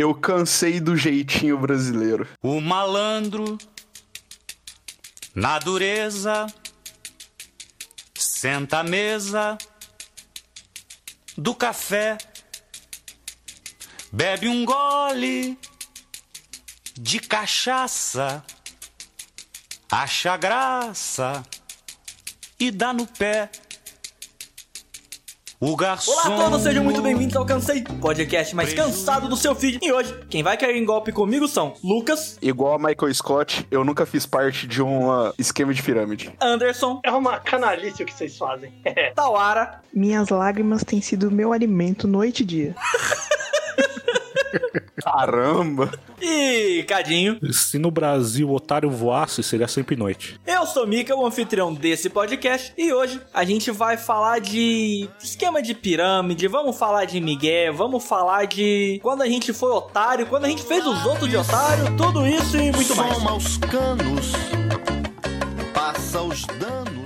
Eu cansei do jeitinho brasileiro. O malandro, na dureza, senta à mesa do café, bebe um gole de cachaça, acha graça e dá no pé. O garçom. Olá a todos, sejam muito bem-vindos ao Cansei, podcast mais cansado do seu feed. E hoje, quem vai cair em golpe comigo são Lucas, Igual a Michael Scott, eu nunca fiz parte de um ah, esquema de pirâmide. Anderson, É uma canalice o que vocês fazem. Tawara Minhas lágrimas têm sido meu alimento noite e dia. Caramba! e Cadinho. Se no Brasil o otário voasse, seria sempre noite. Eu sou Mika, o anfitrião desse podcast, e hoje a gente vai falar de esquema de pirâmide, vamos falar de Miguel, vamos falar de quando a gente foi otário, quando a gente fez os outros de otário, tudo isso e muito mais. Soma os canos, passa os danos.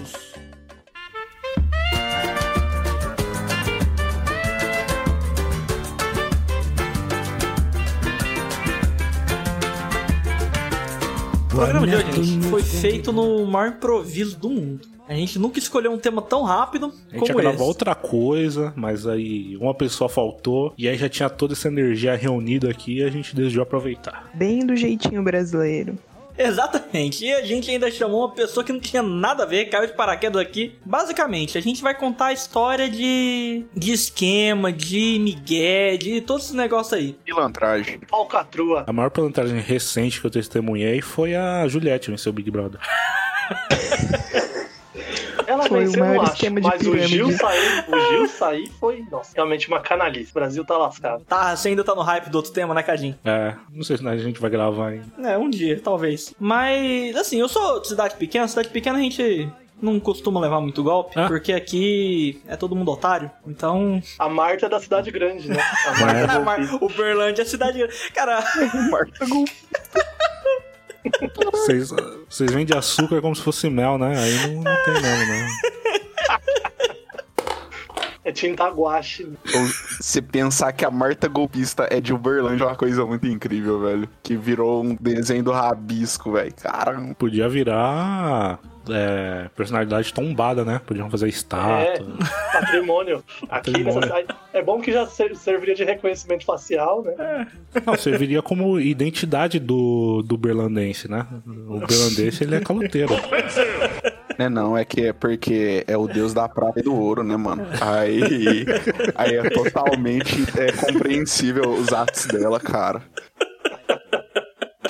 O programa de hoje, gente, foi feito no maior improviso do mundo. A gente nunca escolheu um tema tão rápido A gente ia como gravar esse. outra coisa, mas aí uma pessoa faltou e aí já tinha toda essa energia reunida aqui e a gente decidiu aproveitar. Bem do jeitinho brasileiro. Exatamente. E a gente ainda chamou uma pessoa que não tinha nada a ver, caiu de paraquedas aqui. Basicamente, a gente vai contar a história de, de esquema, de migué, de todos esses negócios aí. Pilantragem. Falcatrua. A maior plantagem recente que eu testemunhei foi a Juliette venceu o Big Brother. Ela Foi o venceu, maior não acho, esquema de mas o. Gil sair, o Gil sair foi, nossa, realmente uma canalice. O Brasil tá lascado. Tá, você ainda tá no hype do outro tema, né, Cadinho? É, não sei se a gente vai gravar ainda. É, um dia, talvez. Mas, assim, eu sou de cidade pequena, cidade pequena a gente não costuma levar muito golpe, Ah. porque aqui é todo mundo otário. Então, A Marta é da cidade grande, né? A Marta É. é golpista. o Berlândia é cidade. Cara, Marta Gol. Vocês, vocês vendem açúcar como se fosse mel, né? Aí não, não tem mesmo, né? é tinta guache. Você pensar que a Marta Golpista é de Uberlândia é uma coisa muito incrível, velho. Que virou um desenho do rabisco, velho. Caramba. Podia virar é, personalidade tombada, né? Podiam fazer É, estátua. patrimônio. Aqui Patrimônio. nessa cidade. É bom que já ser- serviria de reconhecimento facial, né? Não, serviria como identidade do, do berlandense, né? O berlandense, ele é caloteiro. É não, é que é porque é o deus da prata e do ouro, né, mano? Aí, aí é totalmente é, compreensível os atos dela, cara.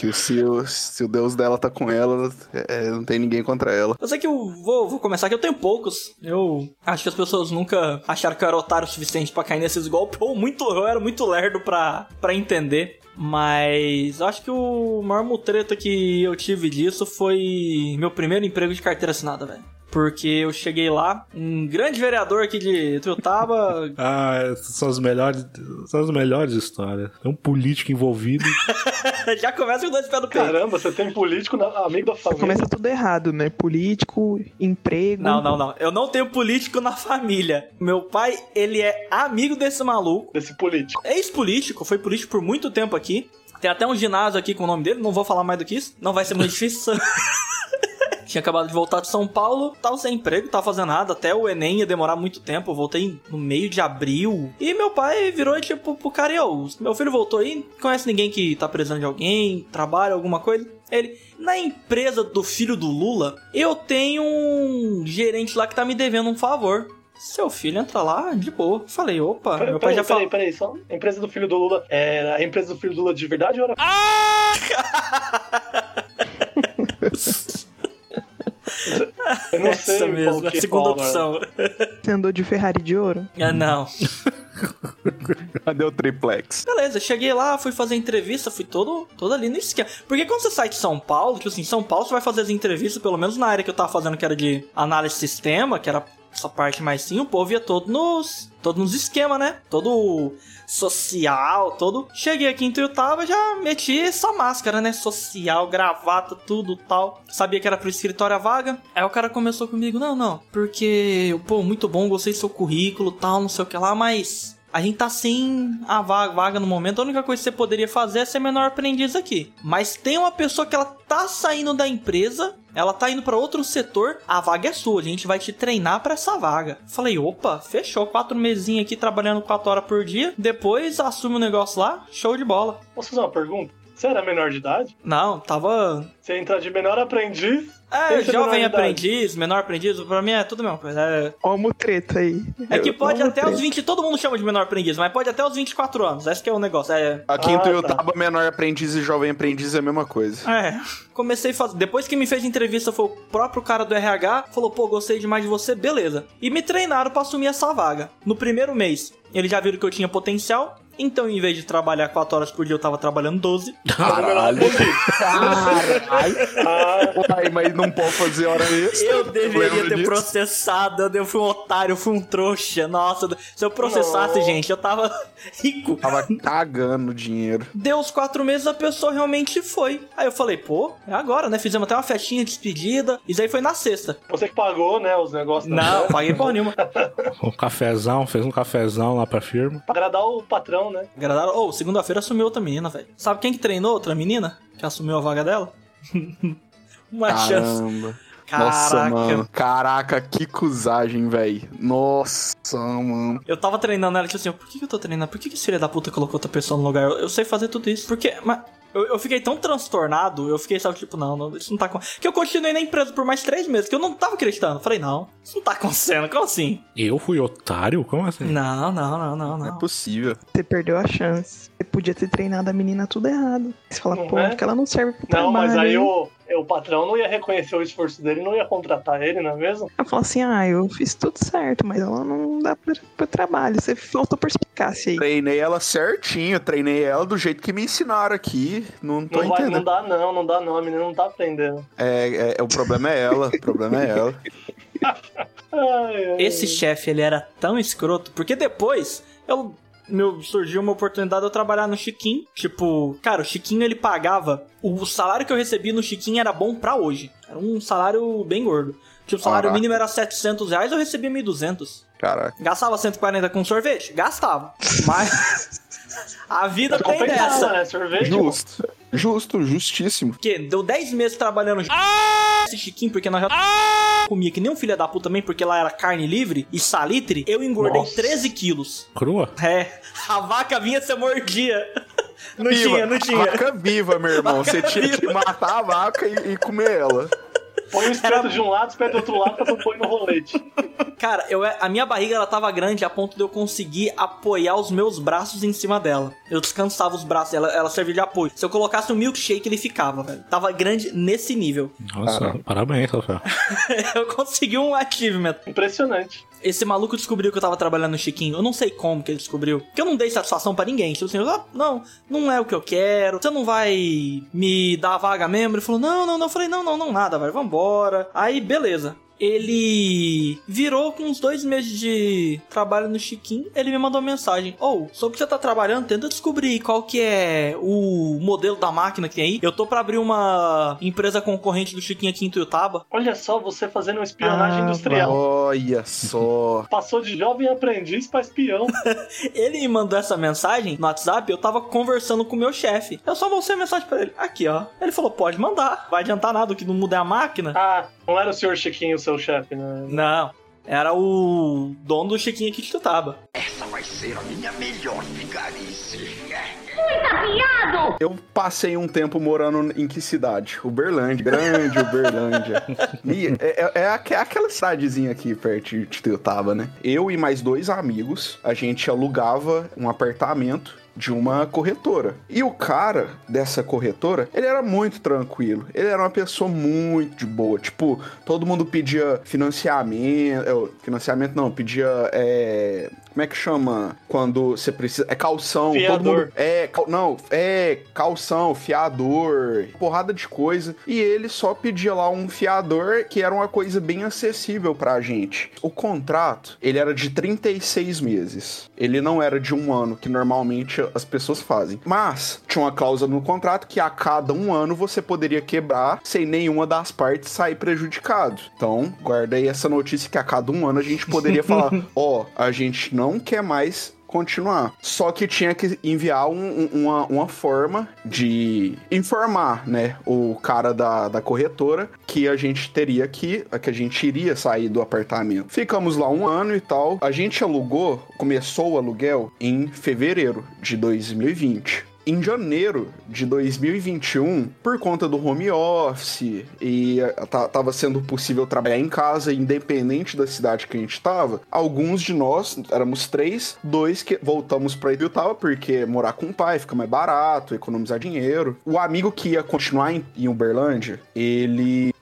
Que se o, se o deus dela tá com ela, é, não tem ninguém contra ela. eu sei que eu vou, vou começar aqui, eu tenho poucos. Eu acho que as pessoas nunca acharam que eu era otário o suficiente pra cair nesses golpes, ou muito, eu era muito lerdo pra, entender. Mas acho que o maior mutreta que eu tive disso foi meu primeiro emprego de carteira assinada, velho. Porque eu cheguei lá, um grande vereador aqui de Tuiutaba Ah, são as melhores, são as melhores histórias. Tem um político envolvido. já começa com dois pés no peito. Caramba, você tem político, na- amigo da família. Começa tudo errado, né? Político, emprego. Não, não, não. Eu não tenho político na família. Meu pai, ele é amigo desse maluco. Desse político. É ex-político, foi político por muito tempo aqui. Tem até um ginásio aqui com o nome dele, não vou falar mais do que isso. Não vai ser muito difícil. Tinha acabado de voltar de São Paulo, tava sem emprego, tava fazendo nada, até o Enem ia demorar muito tempo, eu voltei no meio de abril. E meu pai virou tipo pro cara, e eu, meu filho voltou aí, conhece ninguém que tá precisando de alguém, trabalha, alguma coisa? Ele, na empresa do filho do Lula, eu tenho um gerente lá que tá me devendo um favor. Seu filho entra lá, de boa. Falei, opa, Peraí, meu pai já falou. peraí, peraí, só. A empresa do filho do Lula era a empresa do filho do Lula de verdade ou era. Eu não sei Essa qual mesmo, que a segunda qual agora. opção. Você andou de Ferrari de ouro? Ah, não. Cadê o triplex? Beleza, cheguei lá, fui fazer entrevista, fui todo, todo ali no esquema. Porque quando você sai de São Paulo, tipo assim, São Paulo você vai fazer as entrevistas, pelo menos na área que eu tava fazendo, que era de análise de sistema, que era essa parte mais sim, o povo ia todo nos. todo nos esquemas, né? Todo social, todo. Cheguei aqui em Tuiutaba, já meti essa máscara, né? Social, gravata, tudo tal. Sabia que era pro escritório a vaga. Aí o cara começou comigo, não, não, porque, pô, muito bom, gostei do seu currículo tal, não sei o que lá, mas a gente tá sem a va- vaga no momento, a única coisa que você poderia fazer é ser menor aprendiz aqui. Mas tem uma pessoa que ela tá saindo da empresa, ela tá indo pra outro setor, a vaga é sua, a gente vai te treinar pra essa vaga. Falei, opa, fechou, quatro mesinhos aqui trabalhando quatro horas por dia, depois assume o negócio lá, show de bola. Posso fazer uma pergunta? Você era menor de idade? Não, tava Você entra de menor aprendiz? É, menor jovem idade. aprendiz, menor aprendiz, pra mim é tudo a mesma coisa. É, Ó, o treta aí. é que pode até treta. os 20, todo mundo chama de menor aprendiz, mas pode até os 24 anos. Esse que é o negócio. É, Aqui em Ah, Tuiutaba, menor aprendiz e jovem aprendiz é a mesma coisa. é, comecei a fazer. Depois que me fez entrevista, foi o próprio cara do RH, falou: pô, gostei demais de você, beleza. E me treinaram pra assumir essa vaga. No primeiro mês, eles já viram que eu tinha potencial. Então, em vez de trabalhar 4 horas por dia, eu tava trabalhando 12. Caralho. Caralho. Uai, mas não pode fazer hora extra. Eu deveria Lembra ter disso? processado, eu- fui um otário, eu fui um trouxa. Nossa, se eu processasse, Não. gente, eu tava rico. Tava cagando dinheiro. Deu os quatro meses, a pessoa realmente foi. Aí eu falei, pô, é agora, né? Fizemos até uma festinha de despedida. Isso aí foi na sexta. você que pagou, né, os negócios. Não, paguei porra nenhuma. Um cafezão, fez um cafezão lá pra firma. Pra agradar o patrão, né? Agradaram. Ô, segunda-feira assumiu outra menina, velho. Sabe quem que treinou outra menina? Que assumiu a vaga dela? uma chance. Caramba. Caraca. Nossa, mano. Caraca, que cusagem, velho. Nossa, mano. Eu tava treinando ela, tipo assim, por que, que eu tô treinando? Por que, que esse filho da puta colocou outra pessoa no lugar? Eu, eu sei fazer tudo isso. Porque. Mas, eu, eu fiquei tão transtornado, eu fiquei, sabe, tipo, não, não, isso não tá acontecendo. Que eu continuei na empresa por mais três meses, que eu não tava acreditando. Falei, não, isso não tá acontecendo, como assim? Eu fui otário? Como assim? Não, não, não, não, Não é não. possível. Você perdeu a chance. Você podia ter treinado a menina tudo errado. Você fala, Não pô, é? que ela não serve pro Não, trabalho. mas aí hein? O, o patrão não ia reconhecer o esforço dele, não ia contratar ele, não é mesmo? Ela fala assim, ah, eu fiz tudo certo, mas ela não dá pro, pro trabalho. Você faltou perspicácia aí. Treinei ela certinho, treinei ela do jeito que me ensinaram aqui. Não tô Não, vai, não entendendo. dá não, não dá não, a menina não tá aprendendo. É, é, o problema é ela, o problema é ela. Esse chefe, ele era tão escroto, porque depois eu. Meu, surgiu uma oportunidade de eu trabalhar no Chiquinho. Tipo, cara, o Chiquinho ele pagava. O salário que eu recebi no Chiquinho era bom pra hoje. Era um salário bem gordo. Tipo, o salário Caraca. mínimo era 700 reais, eu recebia 1.200. Caraca. Gastava 140 com sorvete? Gastava. Mas. A vida tem Compensava, dessa. né? Sorvete. Justo. Justo, justíssimo. Porque deu 10 meses trabalhando esse chiquinho, porque nós já comia que nem um filho da puta também, porque lá era carne livre e salitre, eu engordei Nossa. 13 quilos. Crua? É, a vaca vinha, você mordia. Não Viva. tinha, não tinha. Vaca viva, meu irmão. Vaca Você tinha que viva. matar a vaca e, e comer ela. Põe o espeto de um lado, espeto do outro lado, pra tu pôr no rolete. Cara, eu, a minha barriga ela tava grande a ponto de eu conseguir apoiar os meus braços em cima dela. Eu descansava os braços, ela, ela servia de apoio. Se eu colocasse um milkshake, ele ficava, velho. Tava grande nesse nível. Nossa, Caramba. parabéns, Rafael. eu consegui um achievement. Impressionante. Esse maluco descobriu que eu tava trabalhando no Chiquinho. Eu não sei como que ele descobriu. Porque eu não dei satisfação pra ninguém. Tipo assim, eu, ah, não, não é o que eu quero. Você não vai me dar a vaga mesmo? Ele falou, não, não, não. Eu falei, não, não, não, nada, velho. Vambora. Aí, beleza. Ele virou com uns dois meses de trabalho no Chiquinho. Ele me mandou uma mensagem: Ou, oh, sobre o que você tá trabalhando, tenta descobrir qual que é o modelo da máquina que tem aí. Eu tô pra abrir uma empresa concorrente do Chiquinho aqui em Tuiutaba. Olha só, você fazendo uma espionagem Ah, industrial. Olha só. Passou de jovem aprendiz pra espião. Ele me mandou essa mensagem no WhatsApp, eu tava conversando com o meu chefe. Eu só mostrei a mensagem pra ele. Aqui, ó. Ele falou, pode mandar. Vai adiantar nada, o que não muda é a máquina. Ah, não era o senhor Chiquinho seu chefe, né? Não. Era o dono do Chiquinho aqui de Tutaba. Essa vai ser a minha melhor vigarice. Eu passei um tempo morando em que cidade? Uberlândia. Grande Uberlândia. E é, é- é aque- aquela cidadezinha aqui perto de Tuiutaba, né? Eu e mais dois amigos, a gente alugava um apartamento de uma corretora. E o cara dessa corretora, ele era muito tranquilo. Ele era uma pessoa muito de boa. Tipo, todo mundo pedia financiamento. eh, Financiamento não, pedia. é, como é que chama? Quando você precisa. É calção. Todo Fiador. mundo, é, cal- não, é calção, fiador, porrada de coisa. E ele só pedia lá um fiador que era uma coisa bem acessível pra gente. O contrato, ele era de 36 meses. Ele não era de um ano, que normalmente as pessoas fazem. Mas tinha uma cláusula no contrato que a cada um ano você poderia quebrar sem nenhuma das partes sair prejudicado. Então, guarda aí essa notícia que a cada um ano a gente poderia falar: ó, a gente não quer mais continuar. Só que tinha que enviar um- uma, uma forma de informar, né, o cara da, da corretora que a gente teria que, que a gente iria sair do apartamento. Ficamos lá um ano e tal. A gente alugou, começou o aluguel em fevereiro de 2020. Em janeiro de 2021, por conta do home office e eh, tá- tava sendo possível trabalhar em casa, independente da cidade que a gente tava, alguns de nós, éramos três, dois que voltamos pra Ituiutaba, porque morar com o pai fica mais barato, economizar dinheiro. O amigo que ia continuar em, em Uberlândia, ele,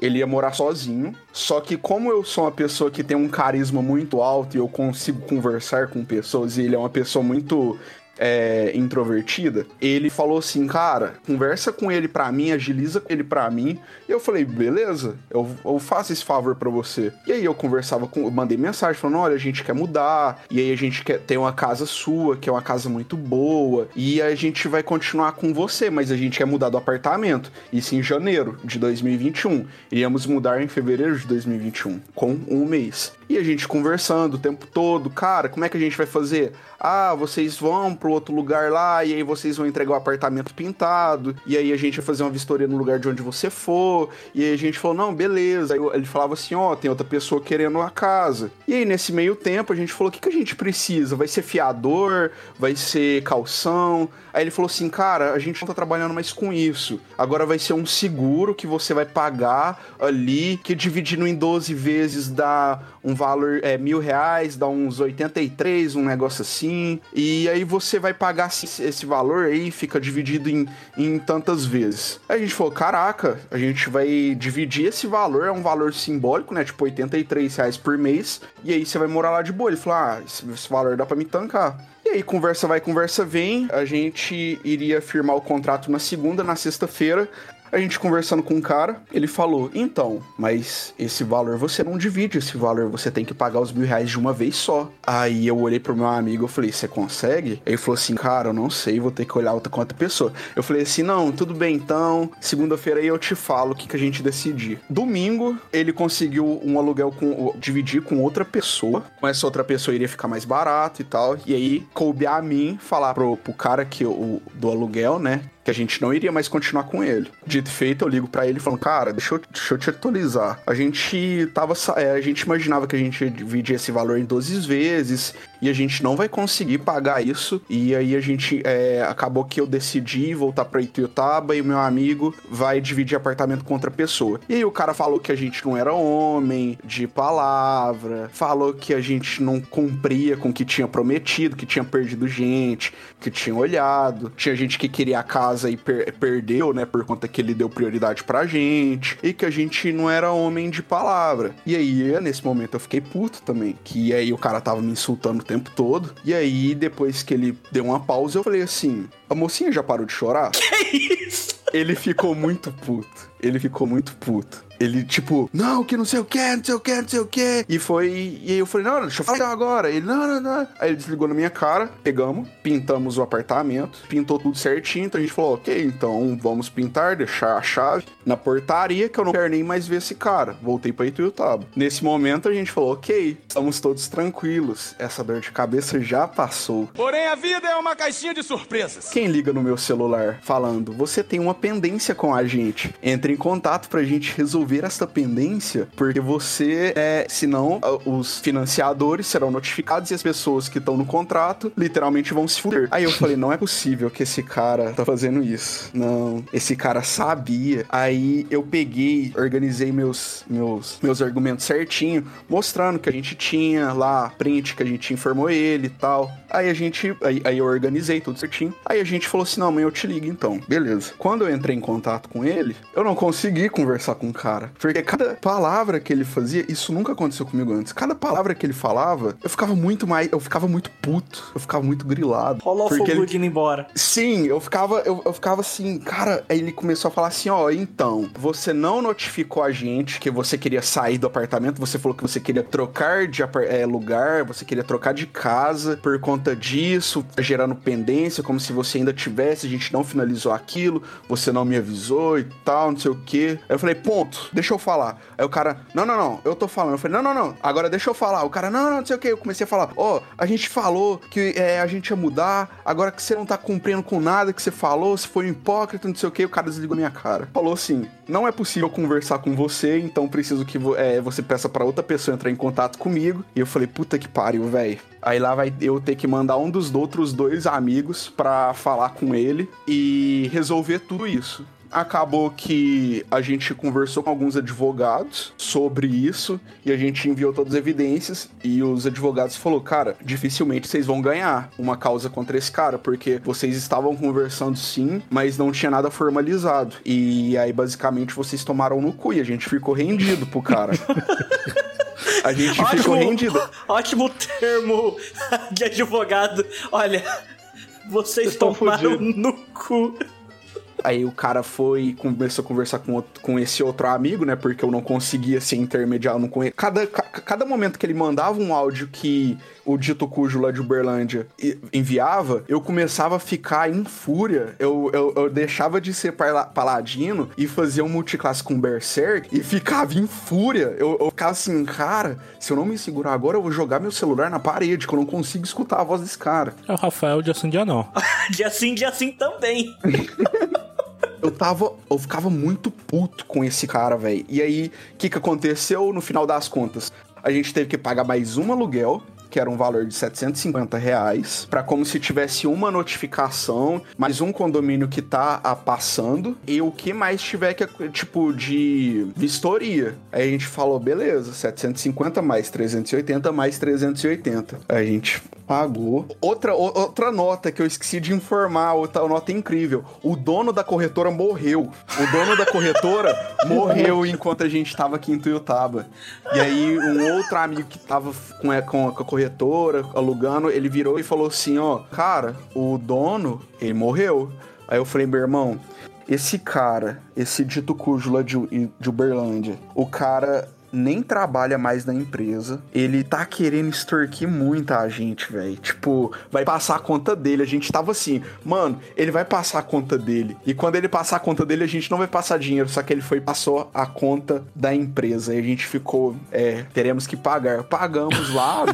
ele ia morar sozinho, só que como eu sou uma pessoa que tem um carisma muito alto e eu consigo conversar com pessoas, e ele é uma pessoa muito é, introvertida, ele falou assim, cara, conversa com ele pra mim, agiliza ele pra mim. E eu falei, beleza, eu, eu faço esse favor pra você. E aí eu conversava com, eu mandei mensagem falando, olha, a gente quer mudar, e aí a gente quer ter uma casa sua, que é uma casa muito boa, e a gente vai continuar com você, mas a gente quer mudar do apartamento. Isso em janeiro de 2021. Iríamos mudar em fevereiro de 2021, com um mês. E a gente conversando o tempo todo, cara, como é que a gente vai fazer? Ah, vocês vão pro outro lugar lá e aí vocês vão entregar o apartamento pintado. E aí a gente vai fazer uma vistoria no lugar de onde você for. E aí a gente falou, não, beleza. Aí ele falava assim, ó, tem outra pessoa querendo a casa. E aí nesse meio tempo a gente falou, o que, que a gente precisa? Vai ser fiador? Vai ser calção? Aí ele falou assim, cara, a gente não tá trabalhando mais com isso. Agora vai ser um seguro que você vai pagar ali, que dividindo em 12 vezes dá um valor, é, mil reais, dá uns 83, um negócio assim. E aí você vai pagar esse esse valor aí, fica dividido em, em tantas vezes. Aí a gente falou, caraca, a gente vai dividir esse valor, é um valor simbólico, né? Tipo 83 reais por mês. E aí você vai morar lá de boa. Ele falou, ah, esse, esse valor dá pra me tancar. E aí, conversa vai, conversa vem. A gente iria firmar o contrato na segunda, na sexta-feira. A gente conversando com um cara, ele falou: Então, mas esse valor você não divide, esse valor você tem que pagar os mil reais de uma vez só. Aí eu olhei pro meu amigo, eu falei: Você consegue? Ele falou assim: Cara, eu não sei, vou ter que olhar outra com outra pessoa. Eu falei assim: Não, tudo bem então. Segunda-feira aí eu te falo o que, que a gente decidir. Domingo, ele conseguiu um aluguel com dividir com outra pessoa. Com essa outra pessoa iria ficar mais barato e tal. E aí coube a mim falar pro, pro cara que o, do aluguel, né? Que a gente não iria mais continuar com ele. Dito feito, eu ligo pra ele falando, cara, deixa eu, deixa eu te atualizar. A gente tava. é, a gente imaginava que a gente ia dividir esse valor em 12 vezes e a gente não vai conseguir pagar isso. E aí a gente é, acabou que eu decidi voltar pra Ituiutaba e o meu amigo vai dividir apartamento com outra pessoa. E aí o cara falou que a gente não era homem, de palavra, falou que a gente não cumpria com o que tinha prometido, que tinha perdido gente, que tinha olhado, tinha gente que queria a casa e per- perdeu, né, por conta que ele deu prioridade pra gente, e que a gente não era homem de palavra. E aí, nesse momento, eu fiquei puto também, que aí o cara tava me insultando o tempo todo, e aí, depois que ele deu uma pausa, eu falei assim, a mocinha já parou de chorar? Ele ficou muito puto. Ele ficou muito puto. Ele, tipo, não, que não sei o que, não sei o que, não sei o que. E foi. E aí eu falei, não, deixa eu falar agora. Ele, não, não, não. Aí ele desligou na minha cara, pegamos, pintamos o apartamento, pintou tudo certinho. Então a gente falou, ok, então vamos pintar, deixar a chave na portaria, que eu não quero nem mais ver esse cara. Voltei pra Ituiutaba. Nesse momento a gente falou, ok, estamos todos tranquilos. Essa dor de cabeça já passou. Porém, a vida é uma caixinha de surpresas. Quem liga no meu celular falando, você tem uma pendência com a gente, entre em contato pra gente resolver essa pendência, porque você é, senão os financiadores serão notificados e as pessoas que estão no contrato literalmente vão se fuder. Aí eu falei, não é possível que esse cara tá fazendo isso. Não, esse cara sabia. Aí eu peguei, organizei meus meus meus argumentos certinho, mostrando que a gente tinha lá print que a gente informou ele e tal. Aí a gente, aí, aí eu organizei tudo certinho. Aí a gente falou assim: não, amanhã eu te ligo então. Beleza. Quando eu entrei em contato com ele, eu não consegui conversar com o cara. Porque cada palavra que ele fazia, isso nunca aconteceu comigo antes. Cada palavra que ele falava, eu ficava muito mais. Eu ficava muito puto. Eu ficava muito grilado. Rolou o porque ele, indo embora. Sim, eu ficava, eu, eu ficava assim, cara. Aí ele começou a falar assim: ó, então, você não notificou a gente que você queria sair do apartamento, você falou que você queria trocar de eh, lugar, você queria trocar de casa por conta disso, tá gerando pendência, como se você ainda tivesse, a gente não finalizou aquilo, você não me avisou e tal, não sei o quê. Aí eu falei, ponto. Deixa eu falar. Aí o cara, não, não, não, eu tô falando. Eu falei, não, não, não, agora deixa eu falar. O cara, não, não, não sei o que. Eu comecei a falar, ó, a gente falou que é, a gente ia mudar, agora que você não tá cumprindo com nada que você falou, você foi um hipócrita, não sei o que. O cara desligou minha cara. Falou assim, não é possível conversar com você, então preciso que é, você peça pra outra pessoa entrar em contato comigo. E eu falei, puta que pariu, velho. Aí lá vai eu ter que mandar um dos outros dois amigos pra falar com ele e resolver tudo isso. Acabou que a gente conversou com alguns advogados sobre isso e a gente enviou todas as evidências e os advogados falou, cara, dificilmente vocês vão ganhar uma causa contra esse cara, porque vocês estavam conversando sim, mas não tinha nada formalizado. E aí basicamente vocês tomaram no cu e a gente ficou rendido pro cara. A gente ficou rendido. ótimo termo de advogado. Olha, vocês Vocês tomaram no cu. Aí o cara foi e começou a conversar com, outro- com esse outro amigo, né? Porque eu não conseguia ser intermediário, não conhe... cada, ca- cada momento que ele mandava um áudio que o dito cujo lá de Uberlândia enviava, eu começava a ficar em fúria. Eu, eu, eu deixava de ser parla- paladino e fazia um multiclasse com Berserk e ficava em fúria. Eu, eu ficava assim, cara, se eu não me segurar agora, eu vou jogar meu celular na parede, que eu não consigo escutar a voz desse cara. É o Rafael de assim dia não. Dia sim, dia sim também. Eu tava. Eu ficava muito puto com esse cara, velho. E aí, o que, que aconteceu no final das contas? A gente teve que pagar mais um aluguel. Que era um valor de 750 reais, pra como se tivesse uma notificação, mais um condomínio que tá a passando, e o que mais tiver que, tipo, de vistoria. Aí a gente falou, beleza, 750 mais 380 mais 380. Aí a gente pagou. Outra, outra nota que eu esqueci de informar, outra nota incrível. O dono da corretora morreu. O dono da corretora morreu enquanto a gente tava aqui em Tuiutaba. E aí, um outro amigo que tava com a, com a corretora, alugando, ele virou e falou assim: ó, cara, o dono, ele morreu. Aí eu falei, meu irmão, esse cara, esse dito cujo lá de, de Uberlândia, o cara nem trabalha mais na empresa. Ele tá querendo extorquir muita gente, velho. Tipo, vai passar a conta dele. A gente tava assim, mano, ele vai passar a conta dele. E quando ele passar a conta dele, a gente não vai passar dinheiro. Só que ele foi e passou a conta da empresa. E a gente ficou, é, teremos que pagar. Pagamos lá.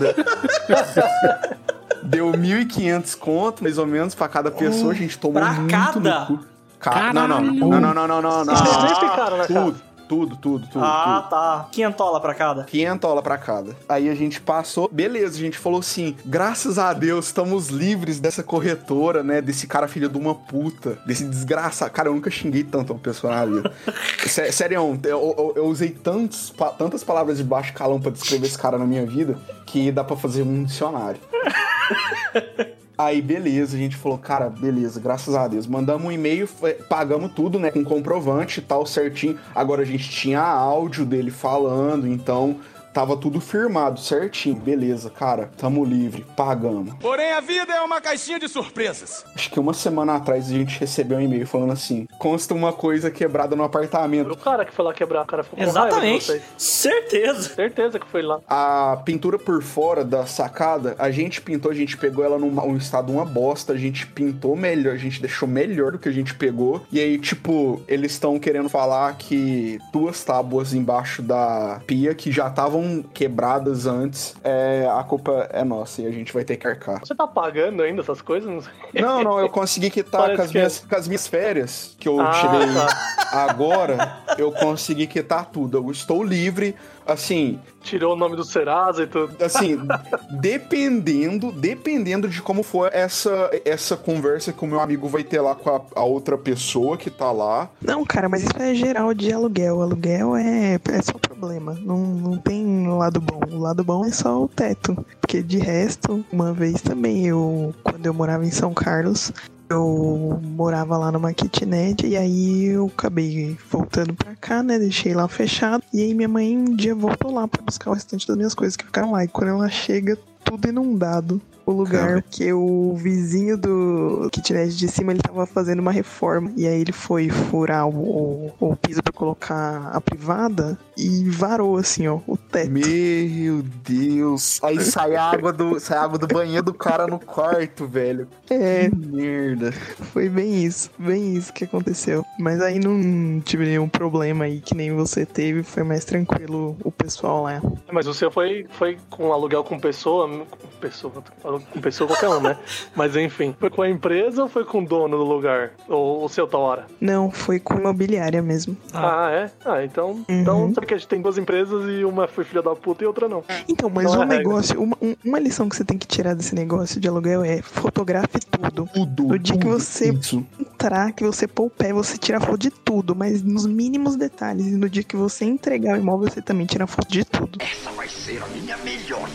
Deu 1.500 conto, mais ou menos, pra cada pessoa. A gente tomou Pra muito cada? no cu. Ca- Não, não, não, não, não, não, não, não. Ficaram na casa. Tudo, tudo, tudo, ah, tudo. tá. Quinhentola pra cada. 500 pra cada. Aí a gente passou, beleza, a gente falou assim: graças a Deus estamos livres dessa corretora, né? Desse cara filho de uma puta, desse desgraçado. Cara, eu nunca xinguei tanto uma pessoa na vida. Sé- Sério, eu, eu- eu usei tantos, pa- tantas palavras de baixo calão pra descrever esse cara na minha vida que dá pra fazer um dicionário. Aí, beleza, a gente falou, cara, beleza, graças a Deus. Mandamos um e-mail, pagamos tudo, né, com comprovante e tal, certinho. Agora a gente tinha áudio dele falando, então tava tudo firmado, certinho. Beleza, cara, tamo livre, pagamos. Porém, a vida é uma caixinha de surpresas. Acho que uma semana atrás a gente recebeu um e-mail falando assim: consta uma coisa quebrada no apartamento. O cara que foi lá quebrar, o cara ficou Exatamente. Certeza. Certeza que foi lá. A pintura por fora da sacada, a gente pintou, a gente pegou ela num um estado uma bosta, a gente pintou melhor, a gente deixou melhor do que a gente pegou. E aí, tipo, eles estão querendo falar que duas tábuas embaixo da pia que já estavam quebradas antes, é, a culpa é nossa e a gente vai ter que arcar. Você tá pagando ainda essas coisas? Não. Não, eu consegui quitar Parece com as, que é. minhas, com as minhas férias que eu Ah, tirei tá. agora, eu consegui quitar tudo. Eu estou livre, assim, Tirou o nome do Serasa e tudo. assim, dependendo, dependendo de como for essa, essa conversa que o meu amigo vai ter lá com a, a outra pessoa que tá lá. Não, cara, mas isso é geral de aluguel. Aluguel é, é só problema. Não, não tem lado bom. O lado bom é só o teto. Porque de resto, uma vez também, eu, quando eu morava em São Carlos, eu morava lá numa kitnet e aí eu acabei voltando pra cá, né? Deixei lá fechado. E aí minha mãe um dia voltou lá pra buscar o restante das minhas coisas que ficaram lá. E quando ela chega, tudo inundado. O lugar Caramba. que o vizinho do kitnet de cima ele tava fazendo uma reforma. E aí ele foi furar o, o piso pra colocar a privada e varou assim, ó, o teto. Meu Deus. Aí sai água do, sai água do banheiro do cara no quarto, velho. É, Que merda. foi bem isso, bem isso que aconteceu. Mas aí não tive nenhum problema aí que nem você teve, foi mais tranquilo o pessoal lá. Mas o seu foi, foi com aluguel com pessoa, com pessoa, com pessoa qualquer um, né? Mas enfim, foi com a empresa ou foi com o dono do lugar? Ou o seu da hora? Não, foi com imobiliária mesmo. Ah, é? Ah, então, então sabe que a gente tem duas empresas e uma foi filha da puta e outra não. Então, mas Não um é negócio, uma, um- uma lição que você tem que tirar desse negócio de aluguel é fotografe tudo. Tudo. No dia que você Isso. entrar, que você pôr o pé, você tira foto de tudo, mas nos mínimos detalhes. E no dia que você entregar o imóvel, você também tira foto de tudo. Essa vai ser a minha melhor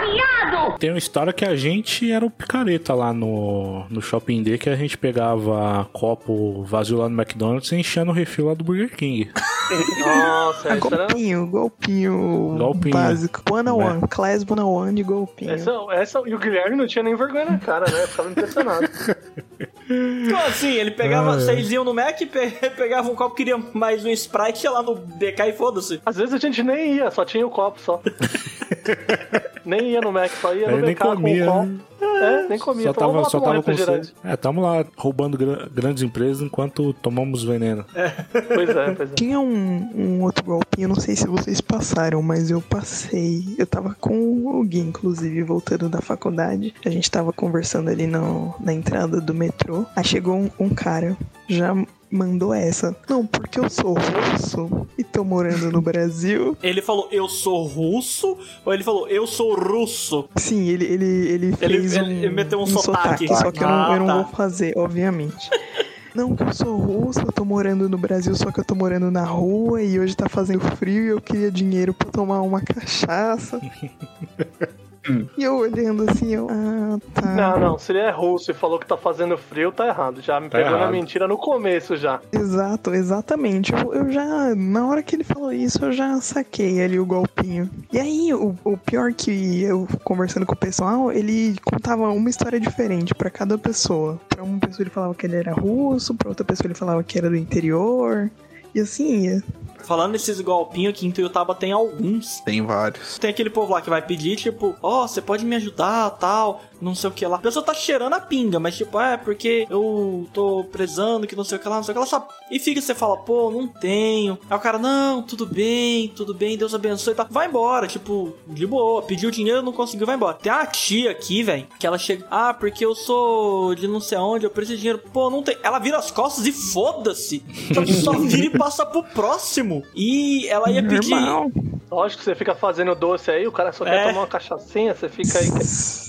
día Tem uma história que a gente era o picareta lá no, no Shopping D, que a gente pegava copo vazio lá no McDonald's e enchia no refil lá do Burger King. Nossa, Ah, essa era... golpinho, golpinho, Golpinho. básico. One on É. one, class one on one de golpinho. Essa, essa, e o Guilherme não tinha nem vergonha na cara, né? Eu ficava impressionado. Como assim? Ele pegava, vocês iam no Mac, pe- pegava um copo, queria mais um Sprite, ia lá no BK e foda-se. Às vezes a gente nem ia, só tinha o copo só. nem ia no Mac, só ia no nem com comia, o copo. né? É, nem comia. Só tava, só tava com sede. É, tamo lá roubando gra- grandes empresas enquanto tomamos veneno. Pois é, pois é. Tinha um, um outro golpinho, não sei se vocês passaram, mas eu passei. Eu tava com o Gui, inclusive, voltando da faculdade. A gente tava conversando ali no, na entrada do metrô. Aí chegou um, um cara, já mandou essa. Não, porque eu sou russo e tô morando no Brasil. Ele falou, eu sou russo, ou ele falou, eu sou russo? Sim, ele, ele, ele fez ele- um, ele meteu um sotaque. Só que eu não, eu não Ah, vou tá. fazer, obviamente. Não, que eu sou russo, eu tô morando no Brasil, só que eu tô morando na rua e hoje tá fazendo frio e eu queria dinheiro pra tomar uma cachaça. E eu olhando assim, eu. Ah, tá. Não, não, se ele é russo e falou que tá fazendo frio, tá errado. Já me Tá pegou na errado. mentira no começo já. Exato, exatamente. Eu, eu já, na hora que ele falou isso, eu já saquei ali o golpinho. E aí, o, o pior que eu conversando com o pessoal, ele contava uma história diferente pra cada pessoa. Pra uma pessoa ele falava que ele era russo, pra outra pessoa ele falava que era do interior. E assim ia. Falando nesses golpinhos aqui em Tuiutaba tem alguns. Tem vários. Tem aquele povo lá que vai pedir, tipo, ó, você pode me ajudar, tal, não sei o que lá. A pessoa tá cheirando a pinga, mas tipo, é, porque eu tô prezando, que não sei o que lá, não sei o que lá, sabe? E fica, você fala, pô, não tenho. Aí o cara, não, tudo bem, tudo bem, Deus abençoe e tal. Vai embora, tipo, de boa, pediu dinheiro, não conseguiu, vai embora. Tem uma tia aqui, velho, que ela chega, ah, porque eu sou de não sei aonde, eu preciso de dinheiro. Pô, não tem. Ela vira as costas e foda-se. Só vira e passa pro próximo. E ela ia pedir. Normal. Lógico você fica fazendo doce aí, o cara só É. quer tomar uma cachaçinha, você fica aí.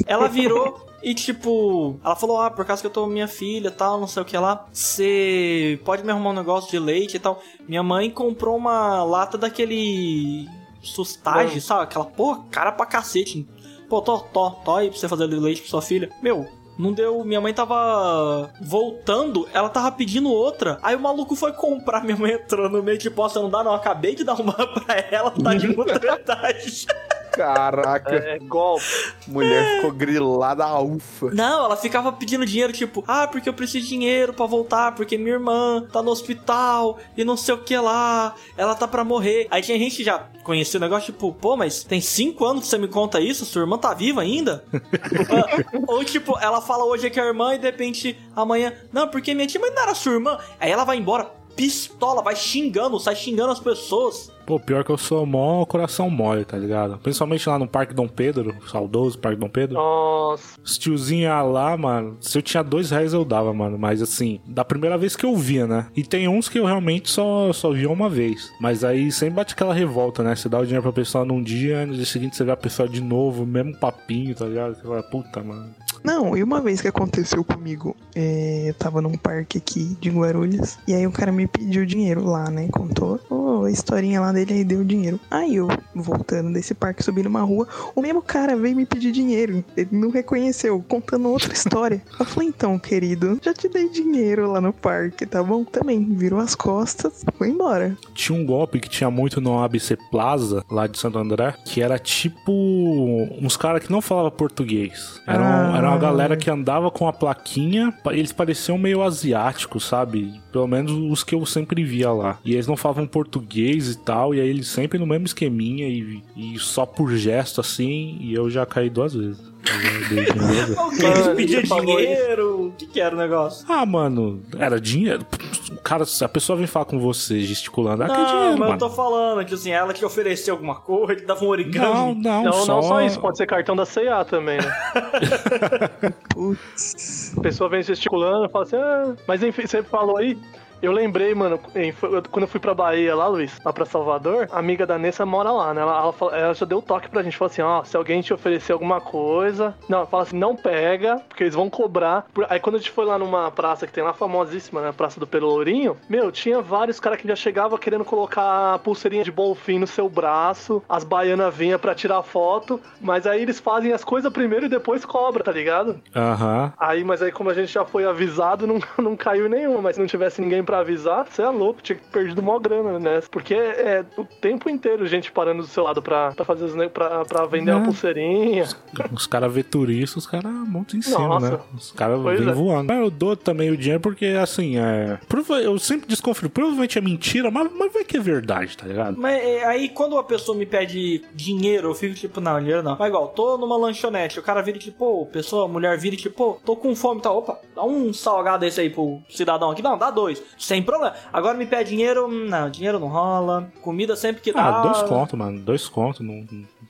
Ela virou e, tipo, ela falou: Ah, por causa que eu tô minha filha tal, não sei o que lá, você pode me arrumar um negócio de leite e tal. Minha mãe comprou uma lata daquele sustage, Bom. sabe? Aquela porra, cara pra cacete. Pô, tô, tô, tô aí pra você fazer leite pra sua filha. Meu. Não deu. Minha mãe tava voltando, ela tava pedindo outra. Aí o maluco foi comprar. Minha mãe entrou no meio, tipo, ó, você não dá, não. Acabei de dar uma pra ela, tá de outra metade. Caraca, É, é golpe. mulher ficou grilada a ufa. Não, ela ficava pedindo dinheiro, tipo, ah, porque eu preciso de dinheiro pra voltar, porque minha irmã tá no hospital e não sei o que lá, ela tá pra morrer. Aí tinha gente que já conhecia o negócio, tipo, pô, mas tem cinco anos que você me conta isso? Sua irmã tá viva ainda? Ou tipo, ela fala hoje que é a irmã e de repente amanhã, não, porque minha tia mas não era sua irmã. Aí ela vai embora, pistola, vai xingando, sai xingando as pessoas. Pô, pior que eu sou mó coração mole, tá ligado? Principalmente lá no Parque Dom Pedro, saudoso Parque Dom Pedro. Nossa. Os tiozinhos lá, mano, se eu tinha dois reais eu dava, mano. Mas assim, da primeira vez que eu via, né? E tem uns que eu realmente só, só via uma vez. Mas aí sempre bate aquela revolta, né? Você dá o dinheiro pra pessoa num dia, no dia seguinte você vê a pessoa de novo, mesmo papinho, tá ligado? Você fala, puta, mano. Não, e uma vez que aconteceu comigo, é, eu tava num parque aqui de Guarulhos, e aí o cara me pediu dinheiro lá, né? Contou ô, a historinha lá dele, aí deu dinheiro. Aí eu, voltando desse parque, subi numa rua, o mesmo cara veio me pedir dinheiro. Ele não reconheceu, contando outra história. Eu falei, então, querido, já te dei dinheiro lá no parque, tá bom? Também, virou as costas, foi embora. Tinha um golpe que tinha muito no ABC Plaza, lá de Santo André, que era tipo uns caras que não falavam português. Era, um- Ah. era uma galera que andava com a plaquinha, eles pareciam meio asiáticos, sabe? Pelo menos os que eu sempre via lá. E eles não falavam português e tal, e aí eles sempre no mesmo esqueminha e, e só por gesto assim, e eu já caí duas vezes. Eu que? Falou dinheiro? O que, que era o negócio? Ah, mano, era dinheiro. O cara, se a pessoa vem falar com você gesticulando, ah, que é Não, dinheiro, mas eu mano. tô falando que assim, ela te ofereceu alguma coisa, te dava um origami. Não, não, Não, só... não só isso, pode ser cartão da CA também, né? Putz. A pessoa vem gesticulando e fala assim, ah, mas enfim, você falou aí. Eu lembrei, mano, em- quando eu fui pra Bahia lá, Luiz, lá pra Salvador, a amiga da Nessa mora lá, né? Ela, ela, ela já deu toque pra gente, falou assim, ó, se alguém te oferecer alguma coisa, não, ela fala assim, não pega, porque eles vão cobrar. Aí quando a gente foi lá numa praça que tem lá, famosíssima, né? Praça do Pelourinho, meu, tinha vários caras que já chegavam querendo colocar a pulseirinha de bolfim no seu braço, as baianas vinham pra tirar foto, mas aí eles fazem as coisas primeiro e depois cobra, tá ligado? Aham. Aí, mas aí como a gente já foi avisado, não, não caiu nenhuma. Mas se não tivesse ninguém pra avisar, você é louco, tinha perdido mó grana, né? Porque é o tempo inteiro gente parando do seu lado pra, pra fazer os pra, pra vender É. uma pulseirinha. Os caras vê turista, os caras montam em cima, Nossa. né? Os caras vêm é. voando. Mas eu dou também o dinheiro porque, assim, é. Eu sempre desconfio. Provavelmente é mentira, mas, mas vai que é verdade, tá ligado? Mas é, aí quando a pessoa me pede dinheiro, eu fico tipo, não, dinheiro não. Mas igual, tô numa lanchonete, o cara vira e tipo, pô, pessoa, mulher vira e tipo, pô, tô com fome e tal. Opa, dá um salgado desse aí pro cidadão aqui. Não, dá dois. Sem problema. Agora me pede dinheiro, hum, não, dinheiro não rola. Comida sempre que dá. Ah, dois contos, mano. Dois contos. Não...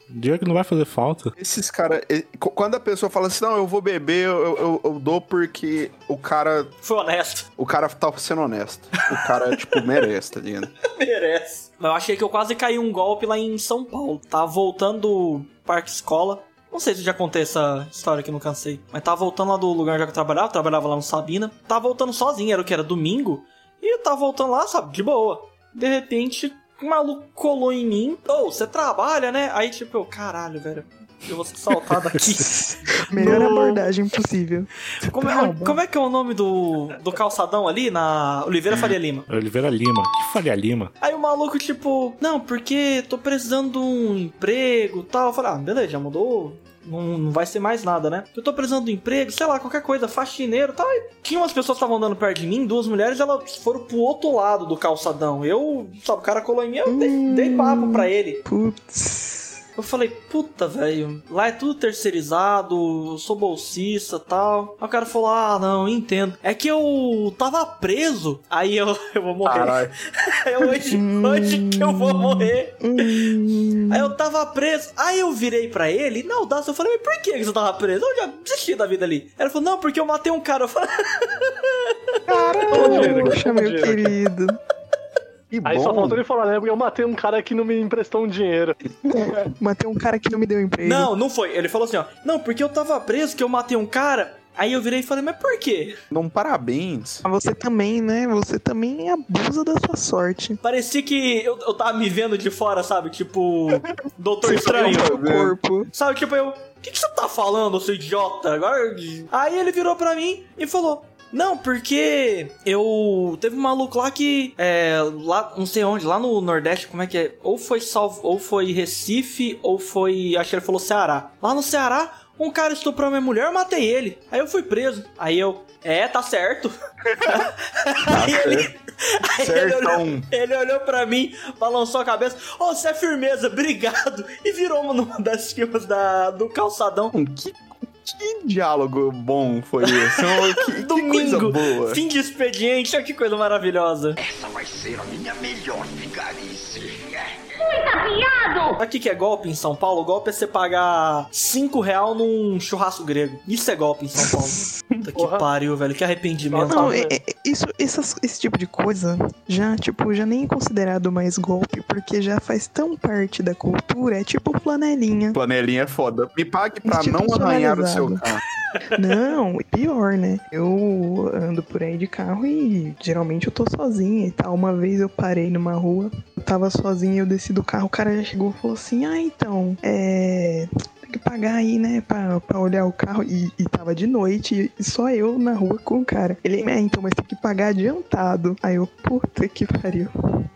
Dinheiro que não vai fazer falta. Esses caras. Quando a pessoa fala assim, não, eu vou beber, eu, eu, eu dou porque o cara. Foi honesto. O cara tá sendo honesto. O cara, tipo, merece, tá ligado? Merece. Eu achei que eu quase caí um golpe lá em São Paulo. Tava voltando do parque escola. Não sei se eu já contei essa história aqui, não cansei. Mas tava voltando lá do lugar onde eu trabalhava, eu trabalhava lá no Sabina. Tava voltando sozinho, era o que? Era domingo. E eu tava voltando lá, sabe, de boa. De repente, um maluco colou em mim. Ô, você trabalha, né? Aí, tipo, eu, caralho, velho. Eu vou ser saltado aqui. Melhor No- abordagem possível. Como é, como é que é o nome do, do calçadão ali na Oliveira Faria Lima? Oliveira Lima. Que Faria Lima? Aí o maluco, tipo, não, porque tô precisando de um emprego e tal. Eu falei, ah, beleza, já mudou. Não, não vai ser mais nada, né? Eu tô precisando de emprego, sei lá, qualquer coisa, faxineiro tal. E tinha umas pessoas que estavam andando perto de mim, duas mulheres, elas foram pro outro lado do calçadão. Eu, sabe, o cara colou em mim, eu dei, dei papo pra ele. Putz. Eu falei, puta, velho, lá é tudo terceirizado, eu sou bolsista e tal. Aí o cara falou, ah, não, entendo. É que eu tava preso, aí eu, eu vou morrer. Caralho. É hoje, hoje que eu vou morrer. Hum, Aí eu tava preso. Aí eu virei pra ele, na audácia, eu falei, mas por que você tava preso? Eu já desisti da vida ali. Ela falou, não, porque eu matei um cara. Eu falei, Poxa, meu querido. Que Aí só bom. faltou ele falar, né? Porque eu matei um cara que não me emprestou um dinheiro. Matei um cara que não me deu emprego. não, não foi. Ele falou assim, ó, não, porque eu tava preso, que eu matei um cara. Aí eu virei e falei, mas por quê? Não, parabéns. Mas Você também, né? Você também abusa da sua sorte. Parecia que eu, eu tava me vendo de fora, sabe? Tipo, Doutor Estranho. Seu corpo. Sabe, tipo, eu. O que, que você tá falando, seu idiota? Agora. Aí ele virou pra mim e falou. Não, porque eu. Teve um maluco lá que. É. Lá, não sei onde, lá no Nordeste, como é que é? Ou foi Salvo, ou foi Recife, ou foi. Acho que ele falou Ceará. Lá no Ceará, um cara estuprou minha mulher, eu matei ele. Aí eu fui preso. Aí eu. É, tá certo. aí ele. Aí ele olhou, ele olhou pra mim, balançou a cabeça. Ô, você é firmeza, obrigado. E virou uma numa das filmas da, do calçadão. Que, que diálogo bom foi esse? Que, que coisa Domingo, boa. fim de expediente, olha que coisa maravilhosa. Essa vai ser a minha melhor vigarice. Sabe o que que é golpe em São Paulo? Golpe é você pagar 5 real num churrasco grego. Isso é golpe em São Paulo. Puta que Porra. pariu, velho. Que arrependimento. Não, é- é- isso, essas- esse tipo de coisa já, tipo, já nem é considerado mais golpe, porque já faz tão parte da cultura, é tipo flanelinha. Planelinha é foda. Me pague pra não arranhar o seu carro. Não, pior, né? Eu ando por aí de carro e geralmente eu tô sozinha e tal. Uma vez eu parei numa rua, eu tava sozinha, eu desci do carro, o cara já chegou e falou assim: Ah, então, é. Tem que pagar aí, né, pra, pra olhar o carro. E, e tava de noite, e só eu na rua com o cara. Ele, é, então, mas tem que pagar adiantado. Aí eu, puta que pariu.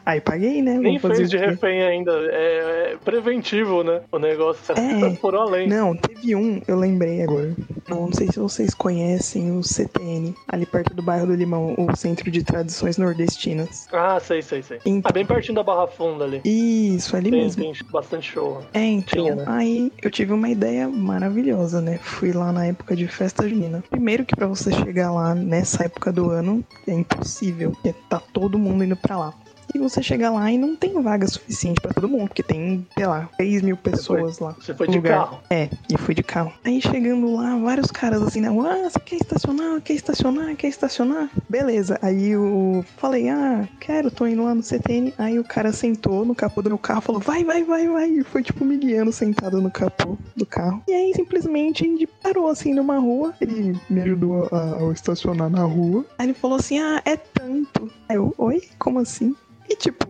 Aí paguei, né? Nem fez de refém ainda. É, é preventivo, né? O negócio. É. Foram além. Não, teve um, eu lembrei agora. Não, não sei se vocês conhecem o CTN, ali perto do bairro do Limão, o Centro de Tradições Nordestinas. Ah, sei, sei, sei. Então- Ah, bem pertinho da Barra Funda ali. Isso, ali Tem, mesmo. tem bastante show. É, então, Tinha, né? aí eu tive uma ideia maravilhosa, né? Fui lá na época de festa junina. Primeiro que pra você chegar lá nessa época do ano é impossível, porque tá todo mundo indo pra lá. E você chega lá e não tem vaga suficiente pra todo mundo, porque tem, sei lá, 3 mil pessoas lá. Você foi de lugar. carro. É, e fui de carro. Aí chegando lá, vários caras assim na rua, ah, você quer estacionar? Quer estacionar? Quer estacionar? Beleza. Aí eu falei, ah, quero, tô indo lá no CTN. Aí o cara sentou no capô do meu carro, falou, vai, vai, vai, vai. E foi tipo me guiando sentado no capô do carro. E aí simplesmente ele parou assim numa rua. Ele me ajudou a, a estacionar na rua. Aí ele falou assim, ah, é tanto. Aí eu, oi? Como assim? E tipo,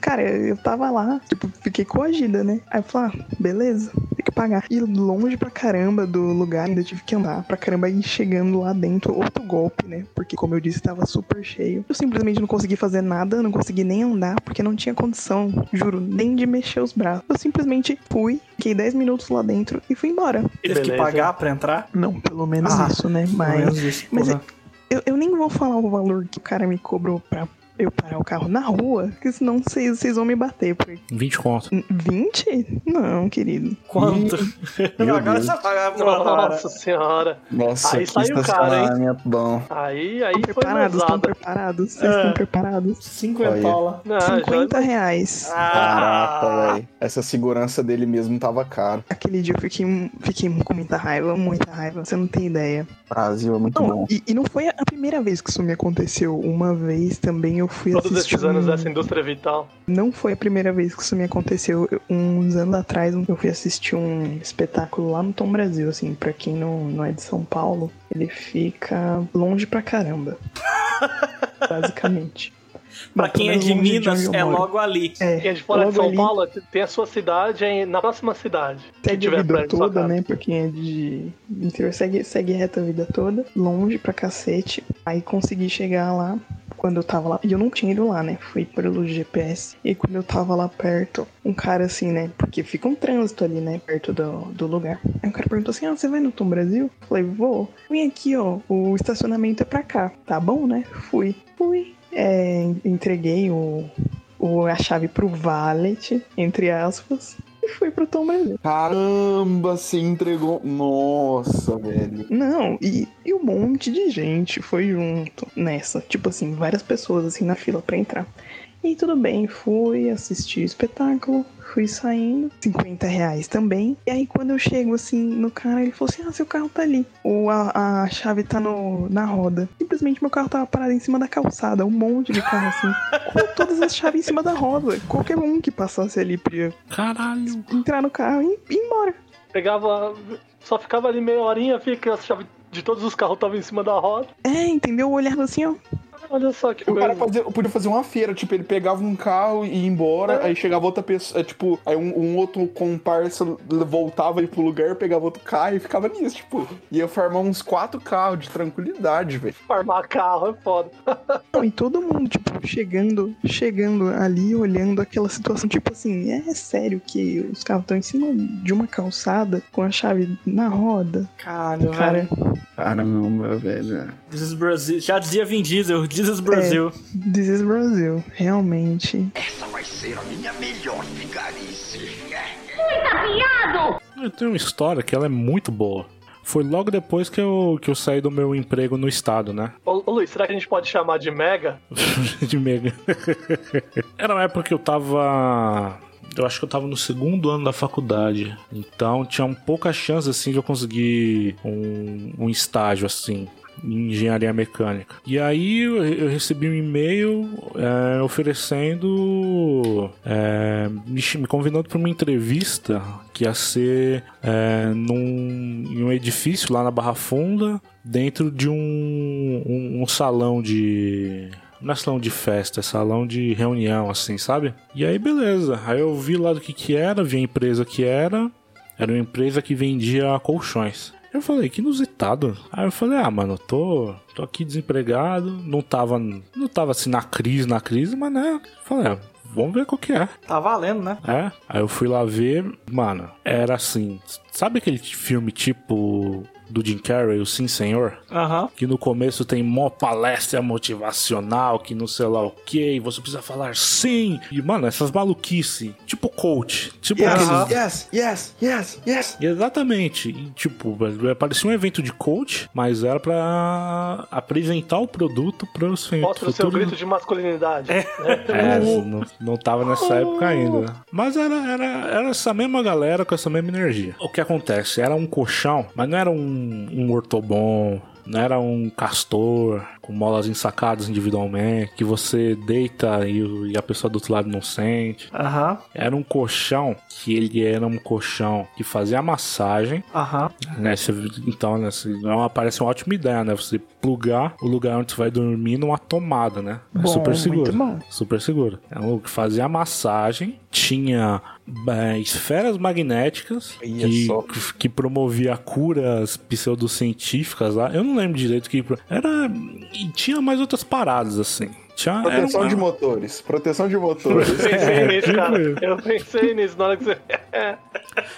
Cara, eu tava lá, tipo, fiquei coagida, né? Aí eu falei, ah, beleza, tem que pagar. E longe pra caramba do lugar, ainda tive que andar pra caramba e chegando lá dentro, outro golpe, né? Porque, como eu disse, tava super cheio. Eu simplesmente não consegui fazer nada, não consegui nem andar, porque não tinha condição, juro, nem de mexer os braços. Eu simplesmente fui, fiquei 10 minutos lá dentro e fui embora. Teve que pagar pra entrar? Não, pelo menos Ah, isso, né? Pelo Mas. menos isso, mas. Eu, eu nem vou falar o valor que o cara me cobrou pra eu parar o carro na rua, porque senão vocês vocês vão me bater. Porque 20 conto. 20? Não, querido. Quanto? Meu Agora Deus. você vai pagar pra parar. Nossa senhora. Nossa, Aí que saiu caro, hein? bom. Aí, aí Estão foi preparados? Estão preparados? Vocês É. estão preparados? 50 Não, já- 50 reais. Caraca, Ah, velho. Essa segurança dele mesmo tava caro. Aquele dia eu fiquei, fiquei com muita raiva, muita raiva. Você não tem ideia. Brasil é muito Não, bom. e, e não foi a primeira vez que isso me aconteceu. Uma vez também eu fui Todos assistir. esses anos dessa indústria vital. Não foi a primeira vez que isso me aconteceu. Eu- Uns anos atrás eu fui assistir um espetáculo lá no Tom Brasil, assim, pra quem não, não é de São Paulo, ele fica longe pra caramba. Basicamente. Pra quem é de Minas, é logo ali. É, Quem é de fora de São ali, Paulo tem a sua cidade é na próxima cidade. que Segue a vida toda, né? Pra quem é de interior, segue, segue reta a vida toda. Longe pra cacete. Aí consegui chegar lá quando eu tava lá. E eu não tinha ido lá, né? Fui pelo GPS. E quando eu tava lá perto, um cara assim, né? Porque fica um trânsito ali, né? Perto do, do lugar. Aí o cara perguntou assim: Ah, você vai no Tom Brasil? Eu falei, vou. Vem aqui, ó. O estacionamento é pra cá. Tá bom, né? Fui. Fui. É, entreguei o, o, a chave pro valet, entre aspas. E fui pro Tom Brasil. Caramba, você entregou. Nossa, velho. Não, e, e um monte de gente foi junto nessa. Tipo assim, várias pessoas assim na fila pra entrar. E tudo bem, fui assistir o espetáculo, fui saindo, 50 reais também. E aí quando eu chego assim no cara, ele falou assim: Ah, seu carro tá ali. Ou a, a chave tá no, na roda. Simplesmente meu carro tava parado em cima da calçada, um monte de carro assim. com todas as chaves em cima da roda. Qualquer um que passasse ali podia Caralho. entrar no carro e ir embora. Pegava. Só ficava ali meia horinha, fica a chave de todos os carros estavam em cima da roda. É, entendeu? Eu olhava assim, ó. Olha só que O cara coisa. fazia, podia fazer uma feira, tipo, ele pegava um carro e ia embora, É. aí chegava outra pessoa, é, tipo, aí um, um outro comparsa voltava aí pro lugar, pegava outro carro e ficava nisso, tipo, ia formar uns quatro carros de tranquilidade, velho. Farmar carro é foda. Não, e todo mundo, tipo, chegando, chegando ali, olhando aquela situação, tipo assim, é sério que os carros estão em cima de uma calçada com a chave na roda. Cara, Cara, Caramba, velho. This is Brazil. Já dizia Vin Diesel, This is Brasil. this is Brasil. Realmente. Essa vai ser a minha melhor vigarice. Eu tenho uma história que ela é muito boa. Foi logo depois que eu, que eu saí do meu emprego no estado, né? Ô, ô, Luiz, será que a gente pode chamar de Mega? de mega. Era uma época que eu tava. Eu acho que eu tava no segundo ano da faculdade. Então tinha pouca chance assim de eu conseguir um, um estágio assim. Em engenharia mecânica. E aí eu, recebi um e-mail é, oferecendo. é, me convidando para uma entrevista que ia ser é, num, em um edifício lá na Barra Funda, dentro de um, um, um salão de. Não é salão de festa, é salão de reunião, assim, sabe? E aí, beleza. Aí eu vi lá do que que era, vi a empresa que era. Era uma empresa que vendia colchões. Eu falei, que inusitado. Aí eu falei, ah, mano, tô, tô aqui desempregado, não tava, não tava assim na crise, na crise, mas né, falei, ah, vamos ver qual que é. Tá valendo, né? É, aí eu fui lá ver, mano, era assim, sabe aquele filme tipo do Jim Carrey, o Sim Senhor? Aham. Que no começo tem mó palestra motivacional, que não sei lá o que, você precisa falar sim. E, mano, essas maluquice, tipo coach, tipo aqueles- yes, yes, yes, yes. Exatamente. E, tipo, parecia um evento de coach, mas era pra apresentar o produto pros Mostra o seu grito de masculinidade. né? É, não, não tava nessa época ainda. Mas era, era, era essa mesma galera com essa mesma energia. O que acontece? Era um colchão, mas não era um, um ortobon, não era um castor com molas ensacadas individualmente, que você deita e, e a pessoa do outro lado não sente. Aham. Era um colchão que ele era um colchão que fazia massagem, Aham. né? Você- então, né, se- é uma- parece uma ótima ideia, né? Você plugar o lugar onde você vai dormir numa tomada, né? É Bom, super seguro. muito bom. Super seguro. É um que fazia a massagem, tinha é, esferas magnéticas que, que promovia curas pseudocientíficas lá. Eu não lembro direito que. Era. E tinha mais outras paradas, assim. Tinha, Proteção um- de motores. Proteção de motores. Eu pensei nisso, cara. tipo- Eu pensei nisso na hora que você.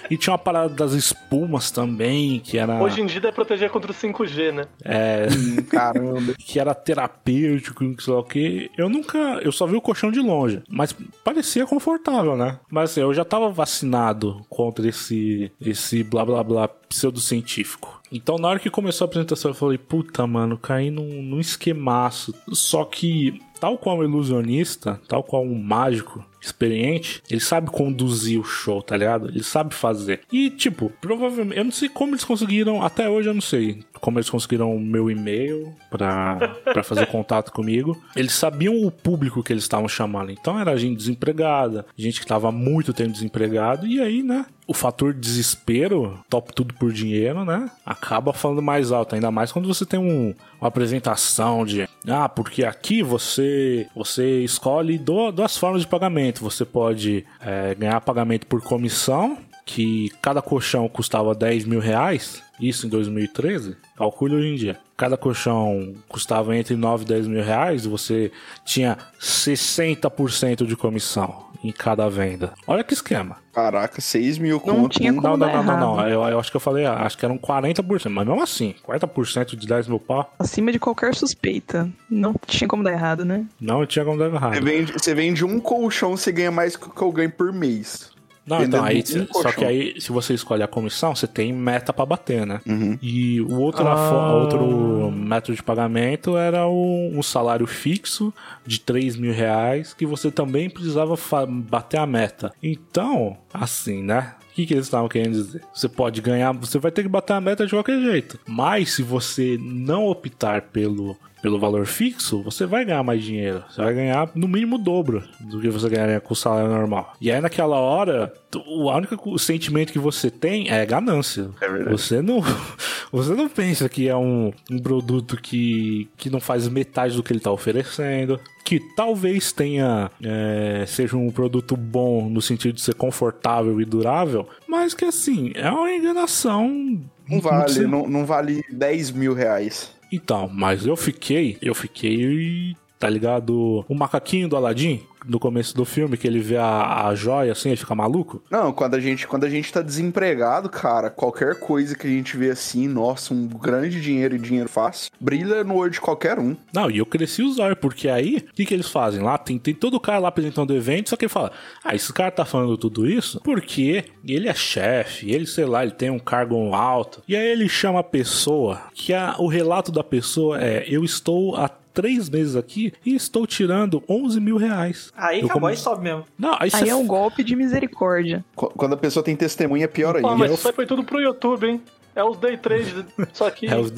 E tinha uma parada das espumas também, que era. Hoje em dia é proteger contra o 5G, né? É, Hum, Caramba. que era terapêutico, sei lá o que. Eu nunca. Eu só vi o colchão de longe. Mas parecia confortável, né? Mas assim, eu já tava vacinado contra esse. esse blá blá blá pseudocientífico. Então, na hora que começou a apresentação, eu falei, puta, mano, caí num, num esquemaço. Só que, tal qual um ilusionista, tal qual um mágico experiente, ele sabe conduzir o show, tá ligado? Ele sabe fazer. E, tipo, provavelmente, eu não sei como eles conseguiram, até hoje eu não sei como eles conseguiram o meu e-mail pra, pra fazer contato comigo. Eles sabiam o público que eles estavam chamando. Então era gente desempregada, gente que tava muito tempo desempregado, e aí, né? O fator desespero, top tudo por dinheiro, né? Acaba falando mais alto, ainda mais quando você tem um, uma apresentação de ah, porque aqui você você escolhe duas formas de pagamento. Você pode é, ganhar pagamento por comissão, que cada colchão custava 10 mil reais, isso em 2013. Calcule hoje em dia. Cada colchão custava entre 9 e 10 mil reais, você tinha 60% de comissão em cada venda. Olha que esquema. Caraca, 6 mil Não conto. tinha hein? como Não, não, não, não, não. errado. Eu, eu acho que eu falei, acho que eram 40%, mas mesmo assim, 40% de 10 mil pau, Acima de qualquer suspeita. Não tinha como dar errado, né? não tinha como dar errado. Você vende, você vende um colchão, você ganha mais que o que eu ganho por mês. Não, então, aí, vendendo um só colchão. que aí, se você escolhe a comissão, você tem meta pra bater, né? Uhum. E o outro, Ah. fo- outro método de pagamento era o, um salário fixo de 3 mil reais, que você também precisava fa- bater a meta. Então, assim, né? O que, que eles estavam querendo dizer? Você pode ganhar, você vai ter que bater a meta de qualquer jeito. Mas se você não optar pelo, pelo valor fixo, você vai ganhar mais dinheiro. Você vai ganhar no mínimo o dobro do que você ganharia com o salário normal. E aí naquela hora, o único sentimento que você tem é ganância. É verdade. Você não, você não pensa que é um, um produto que, que não faz metade do que ele está oferecendo. Que talvez tenha é, seja um produto bom no sentido de ser confortável e durável, mas que assim, é uma enganação. Não vale, não, não vale 10 mil reais. Então, mas eu fiquei, eu fiquei, tá ligado? O macaquinho do Aladdin, no começo do filme, que ele vê a, a joia assim, ele fica maluco. Não, quando a gente, quando a gente tá desempregado, cara, qualquer coisa que a gente vê assim, nossa, um grande dinheiro e dinheiro fácil, brilha no olho de qualquer um. Não, e eu cresci os olhos, porque aí, o que, que eles fazem lá? Tem, tem todo cara lá apresentando o evento, só que ele fala, ah, esse cara tá falando tudo isso porque ele é chefe, ele, sei lá, ele tem um cargo alto. E aí ele chama a pessoa, que a, o relato da pessoa é, eu estou há três meses aqui e estou tirando 11 mil reais. Aí Eu acabou, come- aí sobe mesmo. Não, aí, Aí você é um golpe de misericórdia. Qu- Quando a pessoa tem testemunha, é pior Pô, ainda. mas eu- isso aí foi tudo pro YouTube, hein? É os day trade, só que É os-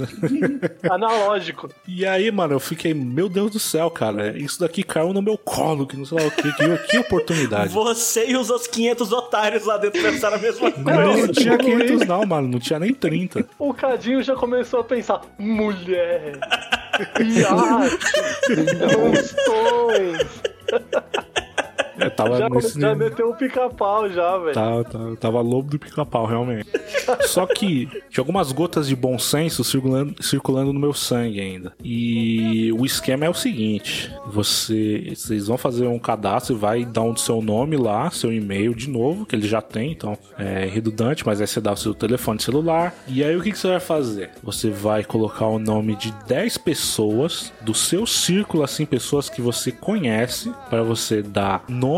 analógico. E aí, mano, eu fiquei, meu Deus do céu, cara, isso daqui caiu no meu colo, que não sei lá o que, que, que oportunidade. Você e os outros 500 otários lá dentro pensaram a mesma Não, coisa. não tinha 500 não, mano, não tinha nem 30. O Cadinho já começou a pensar: mulher, iate, monstões. Eu tava Já, nesse já meteu o pica-pau já, velho. Tava, tava, tava lobo do pica-pau, realmente. Só que tinha algumas gotas de bom senso circulando, circulando no meu sangue ainda. E o esquema é o seguinte: você, vocês vão fazer um cadastro e vai dar um do seu nome lá, seu e-mail de novo, que ele já tem, então é redundante, mas aí você dá o seu telefone celular. E aí o que, que você vai fazer? Você vai colocar o nome de 10 pessoas do seu círculo, assim, pessoas que você conhece, para você dar nome,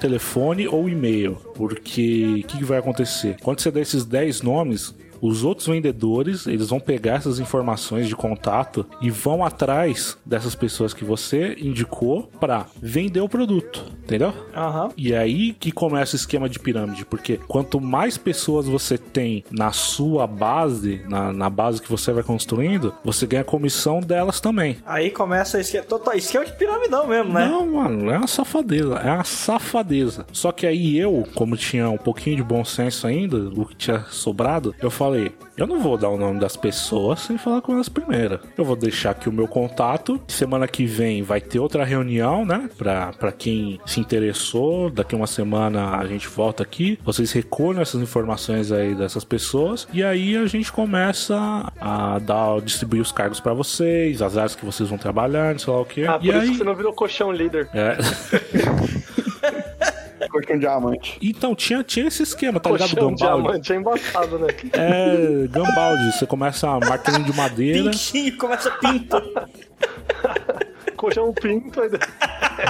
telefone ou e-mail. Porque o que, que vai acontecer? Quando você der esses 10 nomes, os outros vendedores, eles vão pegar essas informações de contato e vão atrás dessas pessoas que você indicou para vender o produto, entendeu? Aham. E aí que começa o esquema de pirâmide, porque quanto mais pessoas você tem na sua base, na, na base que você vai construindo, você ganha comissão delas também. Aí começa esse total esquema de piramidão mesmo, né? Não, mano, é uma safadeza, é uma safadeza. Só que aí eu, como tinha um pouquinho de bom senso ainda, o que tinha sobrado, eu falei, eu não vou dar o nome das pessoas sem falar com elas primeiro. Eu vou deixar aqui o meu contato. Semana que vem vai ter outra reunião, né? Pra, pra quem se interessou. Daqui uma semana a gente volta aqui. Vocês recolhem essas informações aí dessas pessoas. E aí a gente começa a dar, distribuir os cargos pra vocês, as áreas que vocês vão trabalhar, não sei lá o que. Ah, por e isso aí. que você não virou colchão líder. É. Colchão diamante. Então, tinha, tinha esse esquema, tá ligado? colchão diamante é embaçado, né? É, Gambaldi. Você começa a martelinho de madeira. Pintinho, começa pinto. colchão pinto. Ainda.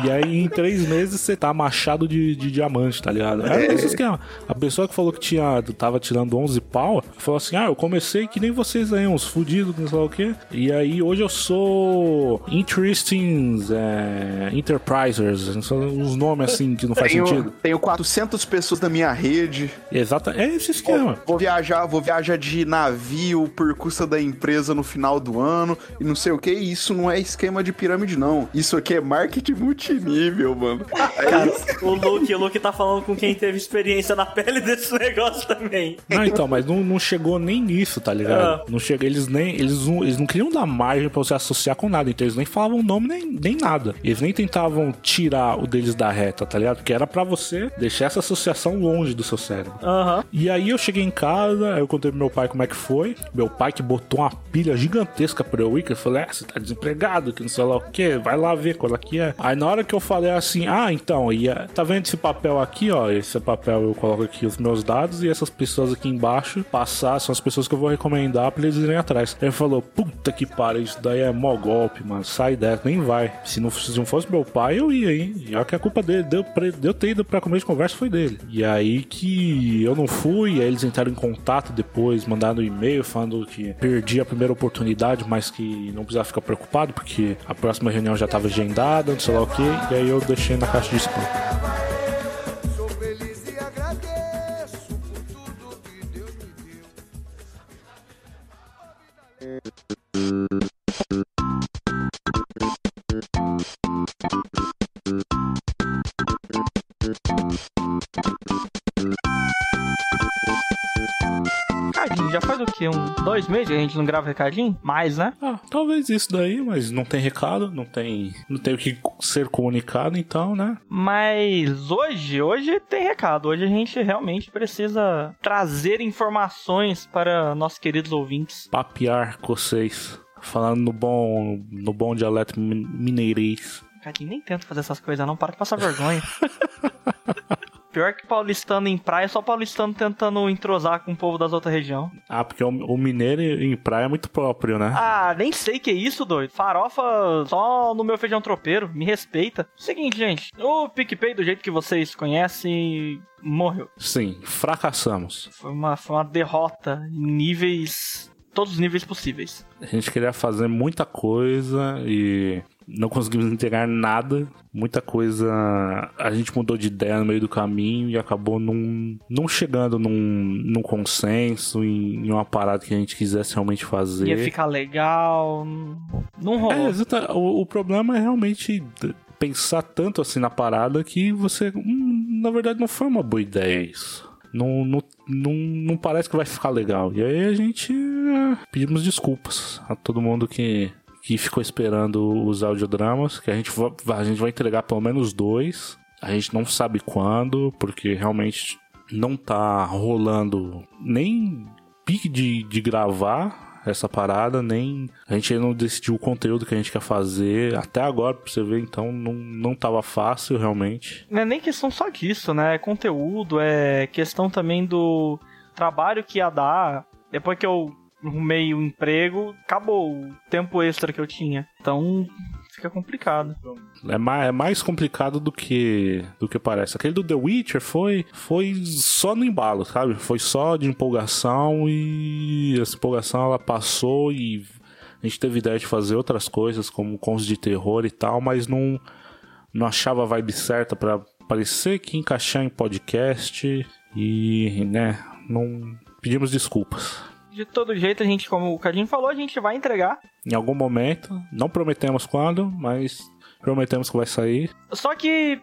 E aí, em três meses, você tá machado de, de diamante, tá ligado? É esse esquema. A pessoa que falou que tinha, tava tirando 11 pau, falou assim: Ah, eu comecei que nem vocês aí, uns fudidos, não sei lá o quê. E aí, hoje eu sou Interesting é, Enterprisers, são uns nomes assim que não faz Tenho, sentido. tenho 400 pessoas na minha rede. Exata, é esse esquema. Vou viajar, vou viajar de navio por custa da empresa no final do ano e não sei o que. Isso não é esquema de pirâmide, não. Isso aqui é marketing multinível, mano. É Cara, o Luke, o Luke tá falando com quem teve experiência na pele desse negócio também. Não, então, mas não, não chegou nem nisso, tá ligado? Ah. Não chegou, eles nem. Eles não, eles não queriam dar margem pra você associar com nada, então eles nem falavam nome nem, nem nada. Eles nem tentavam tirar o deles da reta, tá ligado? Porque era pra você deixar essa associação longe do seu cérebro. Aham. E aí eu cheguei em casa, aí eu contei pro meu pai como é que foi. Meu pai que botou uma pilha gigantesca pra eu ir, que eu falei, ah, você tá desempregado, que não sei lá o vai lá ver qual é que é. Aí na hora que eu falei assim, ah, então, e, eh, tá vendo esse papel aqui, ó, esse papel eu coloco aqui os meus dados e essas pessoas aqui embaixo passar, são as pessoas que eu vou recomendar pra eles irem atrás. Ele falou, puta que pariu, isso daí é mó golpe, mano, sai dessa, nem vai. Se não, se não fosse meu pai, eu ia, hein. E olha que a culpa dele, deu pra, de eu ter ido pra comer de conversa foi dele. E aí que eu não fui, aí eles entraram em contato depois, mandaram um e-mail falando que perdi a primeira oportunidade, mas que não precisava ficar preocupado, porque a próxima reunião já tava agendada, não sei lá o que, e aí eu deixei na caixa de spam. Quê? Um, dois meses que a gente não grava recadinho? Mais, né? Ah, talvez isso daí, mas não tem recado, não tem, não tem o que ser comunicado, então, né? Mas hoje, hoje tem recado. Hoje a gente realmente precisa trazer informações para nossos queridos ouvintes. Papear com vocês, falando no bom, no bom dialeto mi- mineirês. Recadinho, nem tento fazer essas coisas não, para de passar vergonha. Pior que paulistano em praia, só paulistano tentando entrosar com o povo das outras regiões. Ah, porque o, o mineiro em praia é muito próprio, né? Ah, nem sei que é isso, doido. Farofa só no meu feijão tropeiro. Me respeita. Seguinte, gente. O PicPay, do jeito que vocês conhecem, morreu. Sim, fracassamos. Foi uma, foi uma derrota em níveis. Todos os níveis possíveis. A gente queria fazer muita coisa e não conseguimos entregar nada. Muita coisa a gente mudou de ideia no meio do caminho e acabou não, não chegando num, num consenso, em, em uma parada que a gente quisesse realmente fazer. Ia ficar legal. Não É, rolou. exata- o, o problema é realmente pensar tanto assim na parada que você. hum, na verdade, não foi uma boa ideia isso. Não, não, não, não parece que vai ficar legal. E aí a gente é, pedimos desculpas a todo mundo que, que ficou esperando os audiodramas, que a gente, a gente vai entregar pelo menos dois. A gente não sabe quando, porque realmente não tá rolando nem pique de, de gravar essa parada, nem a gente ainda não decidiu o conteúdo que a gente quer fazer. Até agora, pra você ver, então, não, não tava fácil realmente. Não é nem questão só disso, né? É conteúdo, é questão também do trabalho que ia dar. Depois que eu arrumei o emprego, acabou o tempo extra que eu tinha. Então, fica complicado. É mais, é mais complicado do que do que parece. Aquele do The Witcher foi foi só no embalo, sabe? Foi só de empolgação e essa empolgação ela passou e a gente teve ideia de fazer outras coisas como cons de terror e tal, mas não não achava a vibe certa pra parecer que encaixar em podcast e, né, não pedimos desculpas. De todo jeito, a gente, como o Cadinho falou, a gente vai entregar. Em algum momento, não prometemos quando, mas prometemos que vai sair. Só que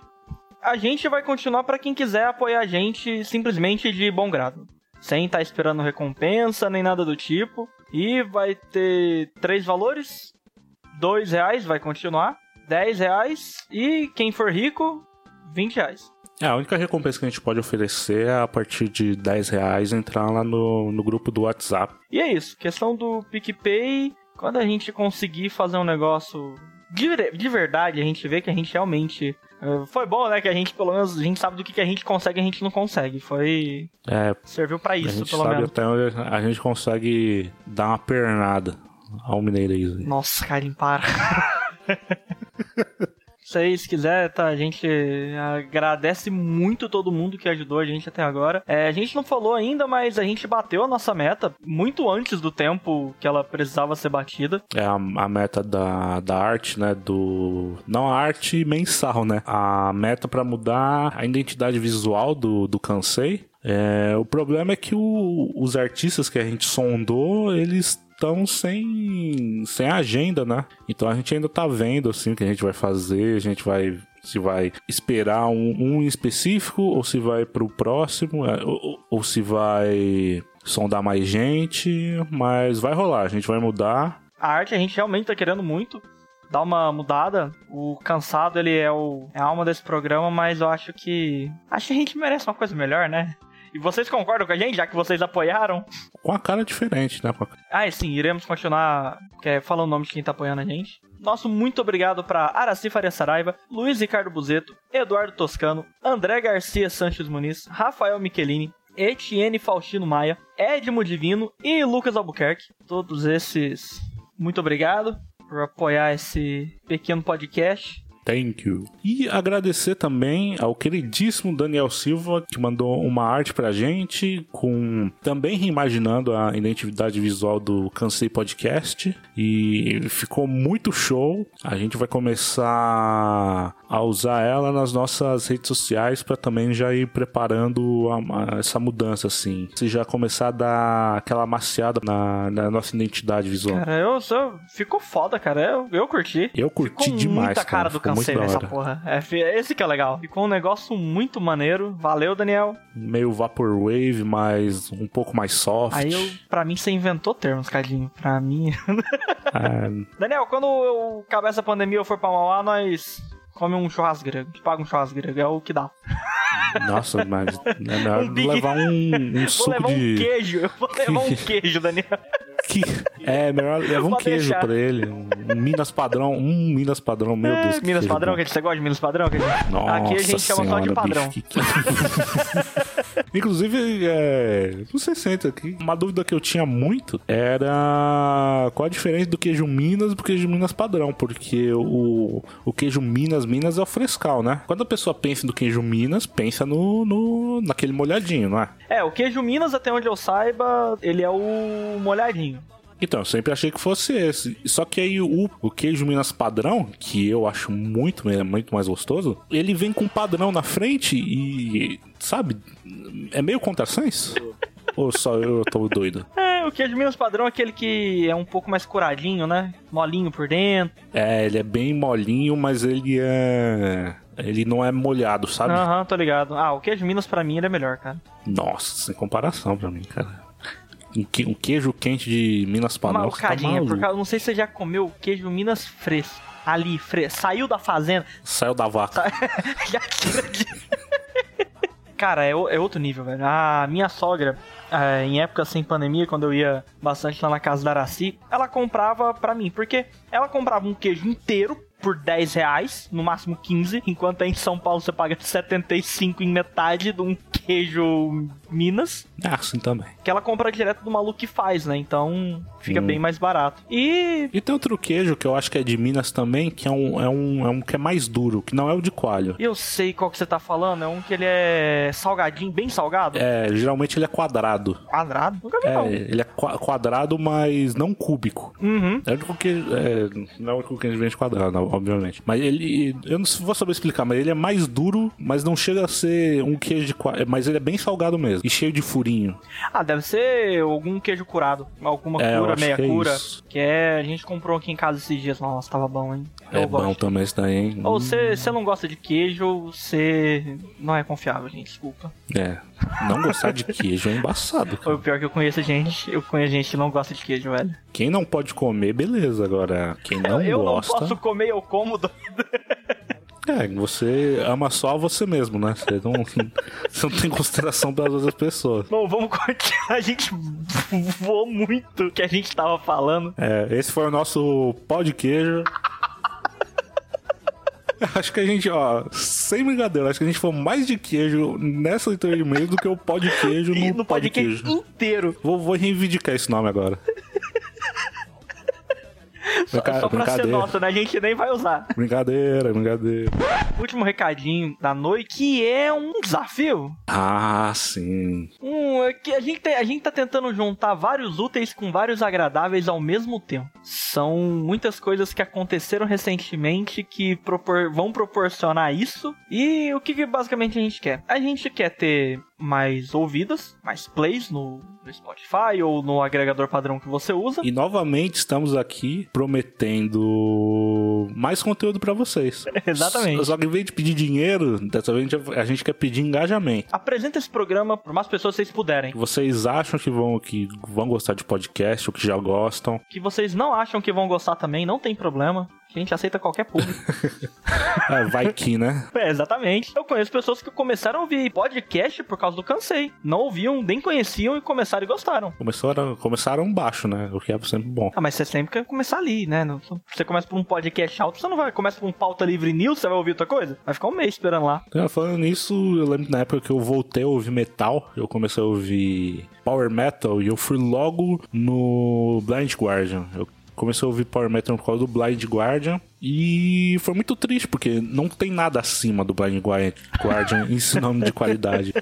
a gente vai continuar pra quem quiser apoiar a gente simplesmente de bom grado. Sem estar esperando recompensa nem nada do tipo. E vai ter três valores: dois reais vai continuar, 10 reais e quem for rico, 20 reais. É, a única recompensa que a gente pode oferecer é a partir de 10 reais entrar lá no, no grupo do WhatsApp. E é isso, questão do PicPay, quando a gente conseguir fazer um negócio de, de verdade, a gente vê que a gente realmente. eh, Foi bom, né? Que a gente, pelo menos, a gente sabe do que, que a gente consegue e a gente não consegue. Foi. É, Serviu pra a isso, gente pelo sabe menos. até onde a gente consegue dar uma pernada ao mineirês. aí. Nossa, Karim, para. Se quiserem, tá? A gente agradece muito todo mundo que ajudou a gente até agora. É, a gente não falou ainda, mas a gente bateu a nossa meta muito antes do tempo que ela precisava ser batida. É a, a meta da, da arte, né? Do. Não a arte mensal, né? A meta pra mudar a identidade visual do, do Kansei. É, o problema é que o- os artistas que a gente sondou, eles estão sem, sem agenda, né? Então a gente ainda tá vendo assim o que a gente vai fazer, a gente vai se vai esperar um, um específico ou se vai pro próximo, é, ou, ou se vai sondar mais gente, mas vai rolar, a gente vai mudar. A arte a gente realmente tá querendo muito dar uma mudada. O cansado, ele é, o, é a alma desse programa, mas eu acho que. Acho que a gente merece uma coisa melhor, né? E vocês concordam com a gente, já que vocês apoiaram? Com a cara diferente, né? Ah, sim, iremos continuar é, falando o nome de quem tá apoiando a gente. Nosso muito obrigado para Araci Faria Saraiva, Luiz Ricardo Buzeto, Eduardo Toscano, André Garcia Sanches Muniz, Rafael Michelini, Etienne Faustino Maia, Edmo Divino e Lucas Albuquerque. Todos esses, muito obrigado por apoiar esse pequeno podcast. Thank you. E agradecer também ao queridíssimo Daniel Silva, que mandou uma arte pra gente, com também reimaginando a identidade visual do Cansei Podcast. E ficou muito show. A gente vai começar a usar ela nas nossas redes sociais para também já ir preparando a- a- essa mudança, assim. Se já começar a dar aquela amaciada na, na nossa identidade visual. Cara, eu sou. Ficou foda, cara. Eu, eu curti. Eu curti Ficou demais, muita cara, do Ficou muito Cansei da nessa hora. porra. É, fi- esse que é legal. Ficou um negócio muito maneiro. Valeu, Daniel. meio vaporwave, mas um pouco mais soft. Aí eu, pra mim, você inventou termos, Cadinho. Pra mim. Ah, Daniel, quando eu acabar essa pandemia e eu for pra Mauá, nós come um churrasco grego. A gente paga um churrasco grego, é o que dá. nossa, mas é melhor Um big- levar um, um suco levar um de. queijo. Eu vou levar um queijo, Daniel. que... É, melhor levar um queijo deixar. pra ele. Um Minas padrão. Um Minas padrão, meu Deus. que Minas padrão, bom. que você gosta de Minas padrão? Cadinho? Nossa Aqui a gente chama só de senhora, padrão. bicho, que- Inclusive, é, não sei se entra aqui. Uma dúvida que eu tinha muito era qual a diferença do queijo Minas pro queijo Minas padrão, porque o, o queijo Minas Minas é o frescal, né? Quando a pessoa pensa no queijo Minas, pensa no, no naquele molhadinho, não é? É, o queijo Minas, até onde eu saiba, ele é o molhadinho. Então, eu sempre achei que fosse esse. Só que aí o, o queijo Minas padrão, que eu acho muito, muito mais gostoso, ele vem com padrão na frente e, sabe, é meio contrassenso? Ou só eu tô doido? É, o queijo Minas padrão é aquele que é um pouco mais curadinho, né? Molinho por dentro. É, ele é bem molinho, mas ele é. Ele não é molhado, sabe? Aham, tô ligado. Ah, o queijo Minas pra mim ele é melhor, cara. Nossa, sem comparação pra mim, cara. Um, que- queijo quente de Minas. Uma você tá por causa, não sei se você já comeu queijo Minas fresco. ali, fre... saiu da fazenda, Saiu da vaca. já tira de... Cara, é, é outro nível, velho. A minha sogra, é, em época sem pandemia, quando eu ia bastante lá na casa da Araci, ela comprava pra mim, porque ela comprava um queijo inteiro por 10 reais, no máximo 15, enquanto aí em São Paulo você paga 75 em metade de um queijo Minas, Ah, assim também. que ela compra direto do maluco que faz, né? Então fica Hum. bem mais barato. E E tem outro queijo que eu acho que é de Minas também, que é um, é um, é um que é mais duro, que não é o de coalho. eu sei qual que você tá falando, é um que ele é salgadinho, bem salgado. É, geralmente ele é quadrado. Quadrado? Nunca vi, É, não. ele é qua- quadrado, mas não cúbico. Uhum. É o único que. É, não é o único que a gente vende quadrado, obviamente. Mas ele. Eu não vou saber explicar, mas ele é mais duro, mas não chega a ser um queijo de coalho. Mas ele é bem salgado mesmo. E cheio de furinho. Ah, deve ser algum queijo curado. Alguma É, eu cura, meia que é cura. isso. Que é. A gente comprou aqui em casa esses dias. Nossa, tava bom, hein? Eu é bom gosto. também esse daí, hein? Ou você você não gosta de queijo, você não é confiável, gente. Desculpa. É. Não gostar de queijo é embaçado. Foi Cara. o pior que eu conheço gente. Eu conheço gente que não gosta de queijo, velho. Quem não pode comer, beleza. Agora, quem não eu gosta. não posso comer, eu como. do- É, você ama só você mesmo, né? Você não, você não tem consideração pelas outras pessoas. Bom, vamos continuar. A gente voou muito o que a gente tava falando. É, esse foi o nosso pó de queijo. Acho que a gente, ó, sem brincadeira, acho que a gente foi mais de queijo nessa leitura de e-mail do que o pó de queijo no, no pó de queijo. inteiro. Vou, vou reivindicar esse nome agora. Só, Brinca- só pra ser nosso, né? A gente nem vai usar. Brincadeira, brincadeira. Último recadinho da noite, que é um desafio. Ah, sim. Um, é que a gente, tem- a gente tá tentando juntar vários úteis com vários agradáveis ao mesmo tempo. São muitas coisas que aconteceram recentemente que propor- vão proporcionar isso. E o que, que basicamente a gente quer? A gente quer ter mais ouvidas, mais plays no, no Spotify ou no agregador padrão que você usa. E novamente estamos aqui prometendo mais conteúdo pra vocês. Exatamente. Só que em vez de pedir dinheiro, dessa vez a gente- a gente quer pedir engajamento. Apresenta esse programa para mais pessoas que vocês puderem. que vocês acham que vão, que vão gostar de podcast ou que já gostam. Que vocês não acham que vão gostar também, não tem problema. A gente aceita qualquer público. É, vai que, né? É, exatamente. Eu conheço pessoas que começaram a ouvir podcast por causa do Cansei. Não ouviam, nem conheciam e começaram e gostaram. Começaram, começaram baixo, né? O que é sempre bom. Ah, mas você sempre quer começar ali, né? Você começa por um podcast alto, você não vai. Começa por um pauta livre news, você vai ouvir outra coisa? Vai ficar um mês esperando lá. Então, falando nisso, eu lembro na época que eu voltei a ouvir metal, eu comecei a ouvir power metal e eu fui logo no Blind Guardian. Eu comecei a ouvir power metal por causa do Blind Guardian e foi muito triste porque não tem nada acima do Blind Guardian, em sinônimo de qualidade.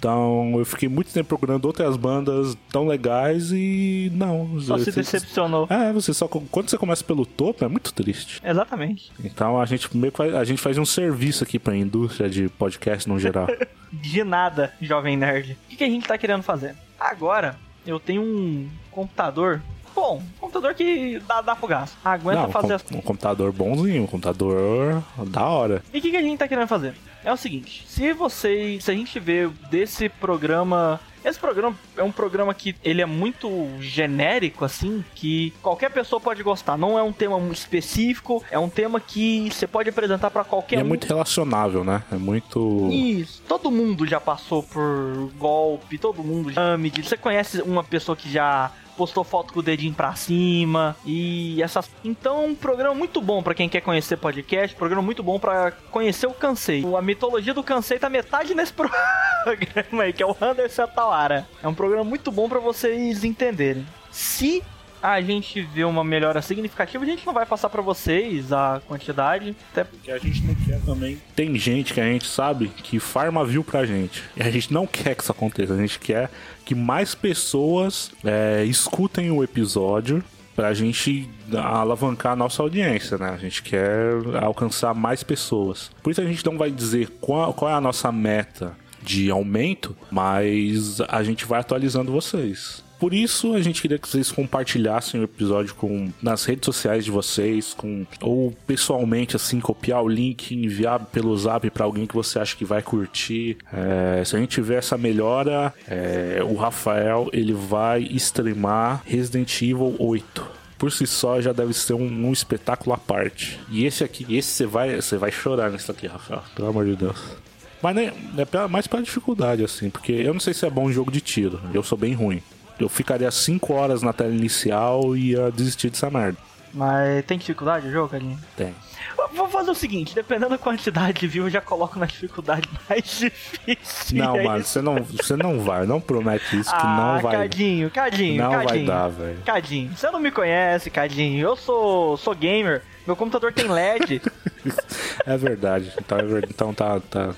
Então eu fiquei muito tempo procurando outras bandas tão legais e não. Só se decepcionou. É, você só quando você começa pelo topo é muito triste. Exatamente. Então a gente meio faz, a gente faz um serviço aqui pra indústria de podcast no geral. De nada, jovem nerd. O que, que a gente tá querendo fazer? Agora, eu tenho um computador. Bom, computador que dá, dá pro gasto. Aguenta Não, fazer as com- um computador bonzinho, um computador da hora. E o que, que a gente tá querendo fazer? É o seguinte, se vocês. Se a gente vê desse programa. Esse programa é um programa que ele é muito genérico, assim, que qualquer pessoa pode gostar. Não é um tema específico, é um tema que você pode apresentar pra E qualquer é um. muito relacionável, né? É muito. Isso, todo mundo já passou por golpe, todo mundo já. Você conhece uma pessoa que já postou foto com o dedinho pra cima e essas. Então, um programa muito bom pra quem quer conhecer podcast, programa muito bom pra conhecer o Cansei. A mitologia do Cansei tá metade nesse programa aí, que é o Anderson Tawara. É um programa muito bom pra vocês entenderem. Se a gente vê uma melhora significativa, a gente não vai passar pra vocês a quantidade, até que a gente não quer também. Tem gente que a gente sabe que farma view pra gente. E a gente não quer que isso aconteça. A gente quer que mais pessoas é, escutem o episódio pra gente alavancar a nossa audiência, né? A gente quer alcançar mais pessoas. Por isso a gente não vai dizer qual, qual é a nossa meta de aumento, mas a gente vai atualizando vocês. Por isso, a gente queria que vocês compartilhassem o episódio com, nas redes sociais de vocês, com ou pessoalmente, assim, copiar o link e enviar pelo zap para alguém que você acha que vai curtir. É, se a gente tiver essa melhora, é, o Rafael ele vai streamar Resident Evil 8. por si só já deve ser um, um espetáculo à parte. E esse aqui, esse você vai, você vai chorar nesse aqui, Rafael. Pelo amor de Deus. Mas nem, é pela- mais pela dificuldade, assim, porque eu não sei se é bom um jogo de tiro. Eu sou bem ruim. Eu ficaria 5 horas na tela inicial e ia desistir dessa merda. Mas tem dificuldade o jogo, Cadinho? Tem. Vou fazer o seguinte, dependendo da quantidade de view, eu já coloco na dificuldade mais difícil. Não, é mano, você não, você não vai. Não promete isso que ah, não vai. Cadinho, Cadinho, Não vai Cadinho. dar, velho. Cadinho, você não me conhece, Cadinho. Eu sou, sou gamer. Meu computador tem LED. É verdade. Então, é verdade. então tá, tá.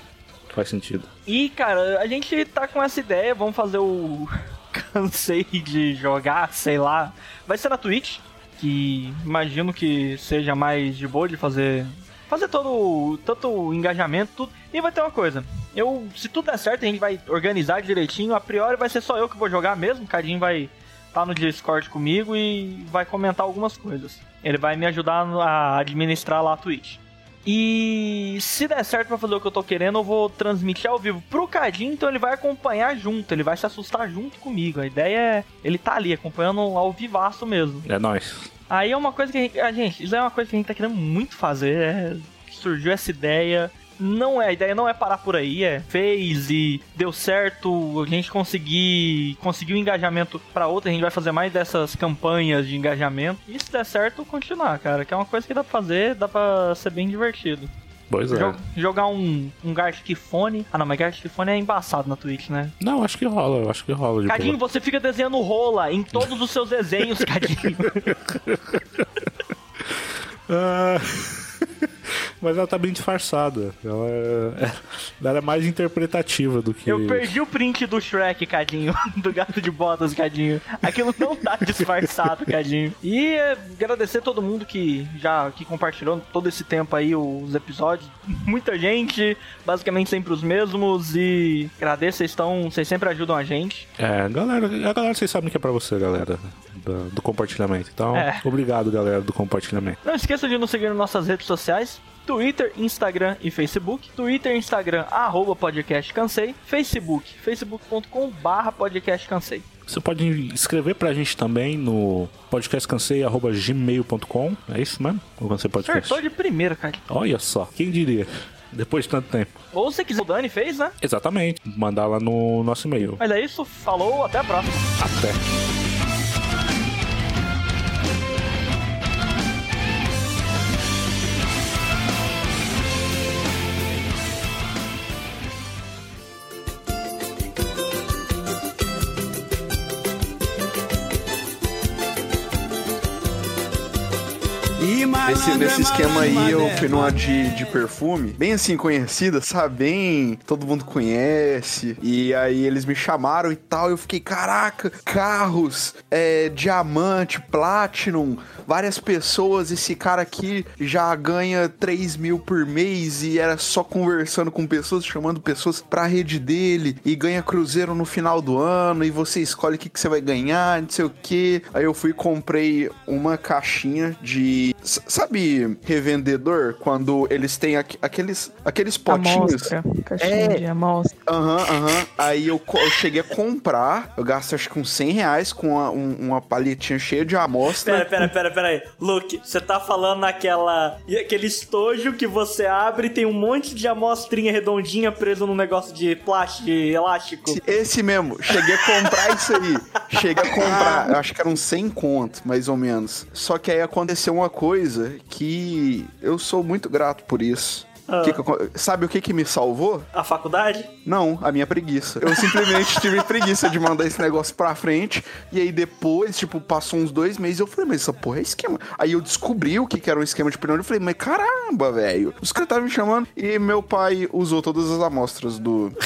Faz sentido. e, cara, a gente tá com essa ideia. Vamos fazer o. Cansei de jogar, sei lá. Vai ser na Twitch. Que imagino que seja mais de boa de fazer. Fazer todo. Tanto o engajamento, tudo. E vai ter uma coisa. Eu, se tudo der certo, a gente vai organizar direitinho. A priori vai ser só eu que vou jogar mesmo. Cadinho vai tá no Discord comigo e vai comentar algumas coisas. Ele vai me ajudar a administrar lá a Twitch. E se der certo pra fazer o que eu tô querendo, eu vou transmitir ao vivo pro Cadinho, então ele vai acompanhar junto, ele vai se assustar junto comigo. A ideia é ele tá ali acompanhando ao vivaço mesmo. É nóis. Aí é uma coisa que a gente, a gente, isso é uma coisa que a gente tá querendo muito fazer, é, surgiu essa ideia. Não é, a ideia não é parar por aí, é fez e deu certo, a gente conseguir, conseguiu engajamento pra outra, a gente vai fazer mais dessas campanhas de engajamento. E se der certo, continuar, cara, que é uma coisa que dá pra fazer, dá pra ser bem divertido. Pois é. Jo- jogar um, um Gartic Fone. Ah não, mas Gartic Fone é embaçado na Twitch, né? Não, acho que rola. eu Acho que rola de Cadinho, boa. você fica desenhando rola em todos os seus desenhos, Cadinho. Ah, Mas ela tá bem disfarçada. Ela é, ela é mais interpretativa do que. Eu perdi o print do Shrek, Cadinho. Do gato de botas, Cadinho. Aquilo não tá disfarçado, Cadinho. E é, agradecer todo mundo que já que compartilhou todo esse tempo aí os episódios. Muita gente, basicamente sempre os mesmos. E agradeço, vocês estão. Vocês sempre ajudam a gente. É, galera, a galera vocês sabem que é pra você, galera. Do, do compartilhamento. Então, É. obrigado, galera, do compartilhamento. Não esqueça de nos seguir nas nossas redes sociais. Twitter, Instagram e Facebook. Twitter, Instagram, arroba podcast cansei. Facebook, facebook.com barra podcast cansei. Você pode escrever pra gente também no podcastcansei.gmail.com. É isso mesmo? Ou você podcast? Acertou de primeira, cara. Olha só, quem diria? Depois de tanto tempo. Ou se quiser, o Dani fez, né? Exatamente. Mandar lá no nosso e-mail. Mas é isso, falou, até a próxima. Até. Nesse, nesse esquema aí, eu fui numa de, de perfume, bem assim, conhecida, sabe? Bem, todo mundo conhece. E aí eles me chamaram e tal. Eu fiquei, caraca, carros, é, diamante, platinum, várias pessoas. Esse cara aqui já ganha 3 mil por mês e era só conversando com pessoas, chamando pessoas pra rede dele e ganha cruzeiro no final do ano. E você escolhe o que, que você vai ganhar, não sei o que. Aí eu fui e comprei uma caixinha de. s- Sabe, revendedor? Quando eles têm aqu- aqueles, aqueles potinhos. Amostra. Caixinha É. de amostra. Aham, aham. Aí eu, eu cheguei a comprar. Eu gasto acho que uns 100 reais com uma, um- uma palhetinha cheia de amostra. Pera, pera, pera, pera aí. Luke, você tá falando naquela. aquele estojo que você abre e tem um monte de amostrinha redondinha preso num negócio de plástico, de elástico. Esse mesmo, cheguei a comprar isso aí. Cheguei a comprar, eu acho que eram 100 conto, mais ou menos. Só que aí aconteceu uma coisa que eu sou muito grato por isso. Que que eu- sabe o que que me salvou? A faculdade? Não, a minha preguiça. Eu simplesmente tive preguiça de mandar esse negócio pra frente. E aí depois, tipo, passou uns dois meses. Eu falei, mas essa porra é esquema. Aí eu descobri o que que era um esquema de pirâmide. Eu falei, mas caramba, velho. Os caras estavam me chamando. E meu pai usou todas as amostras do.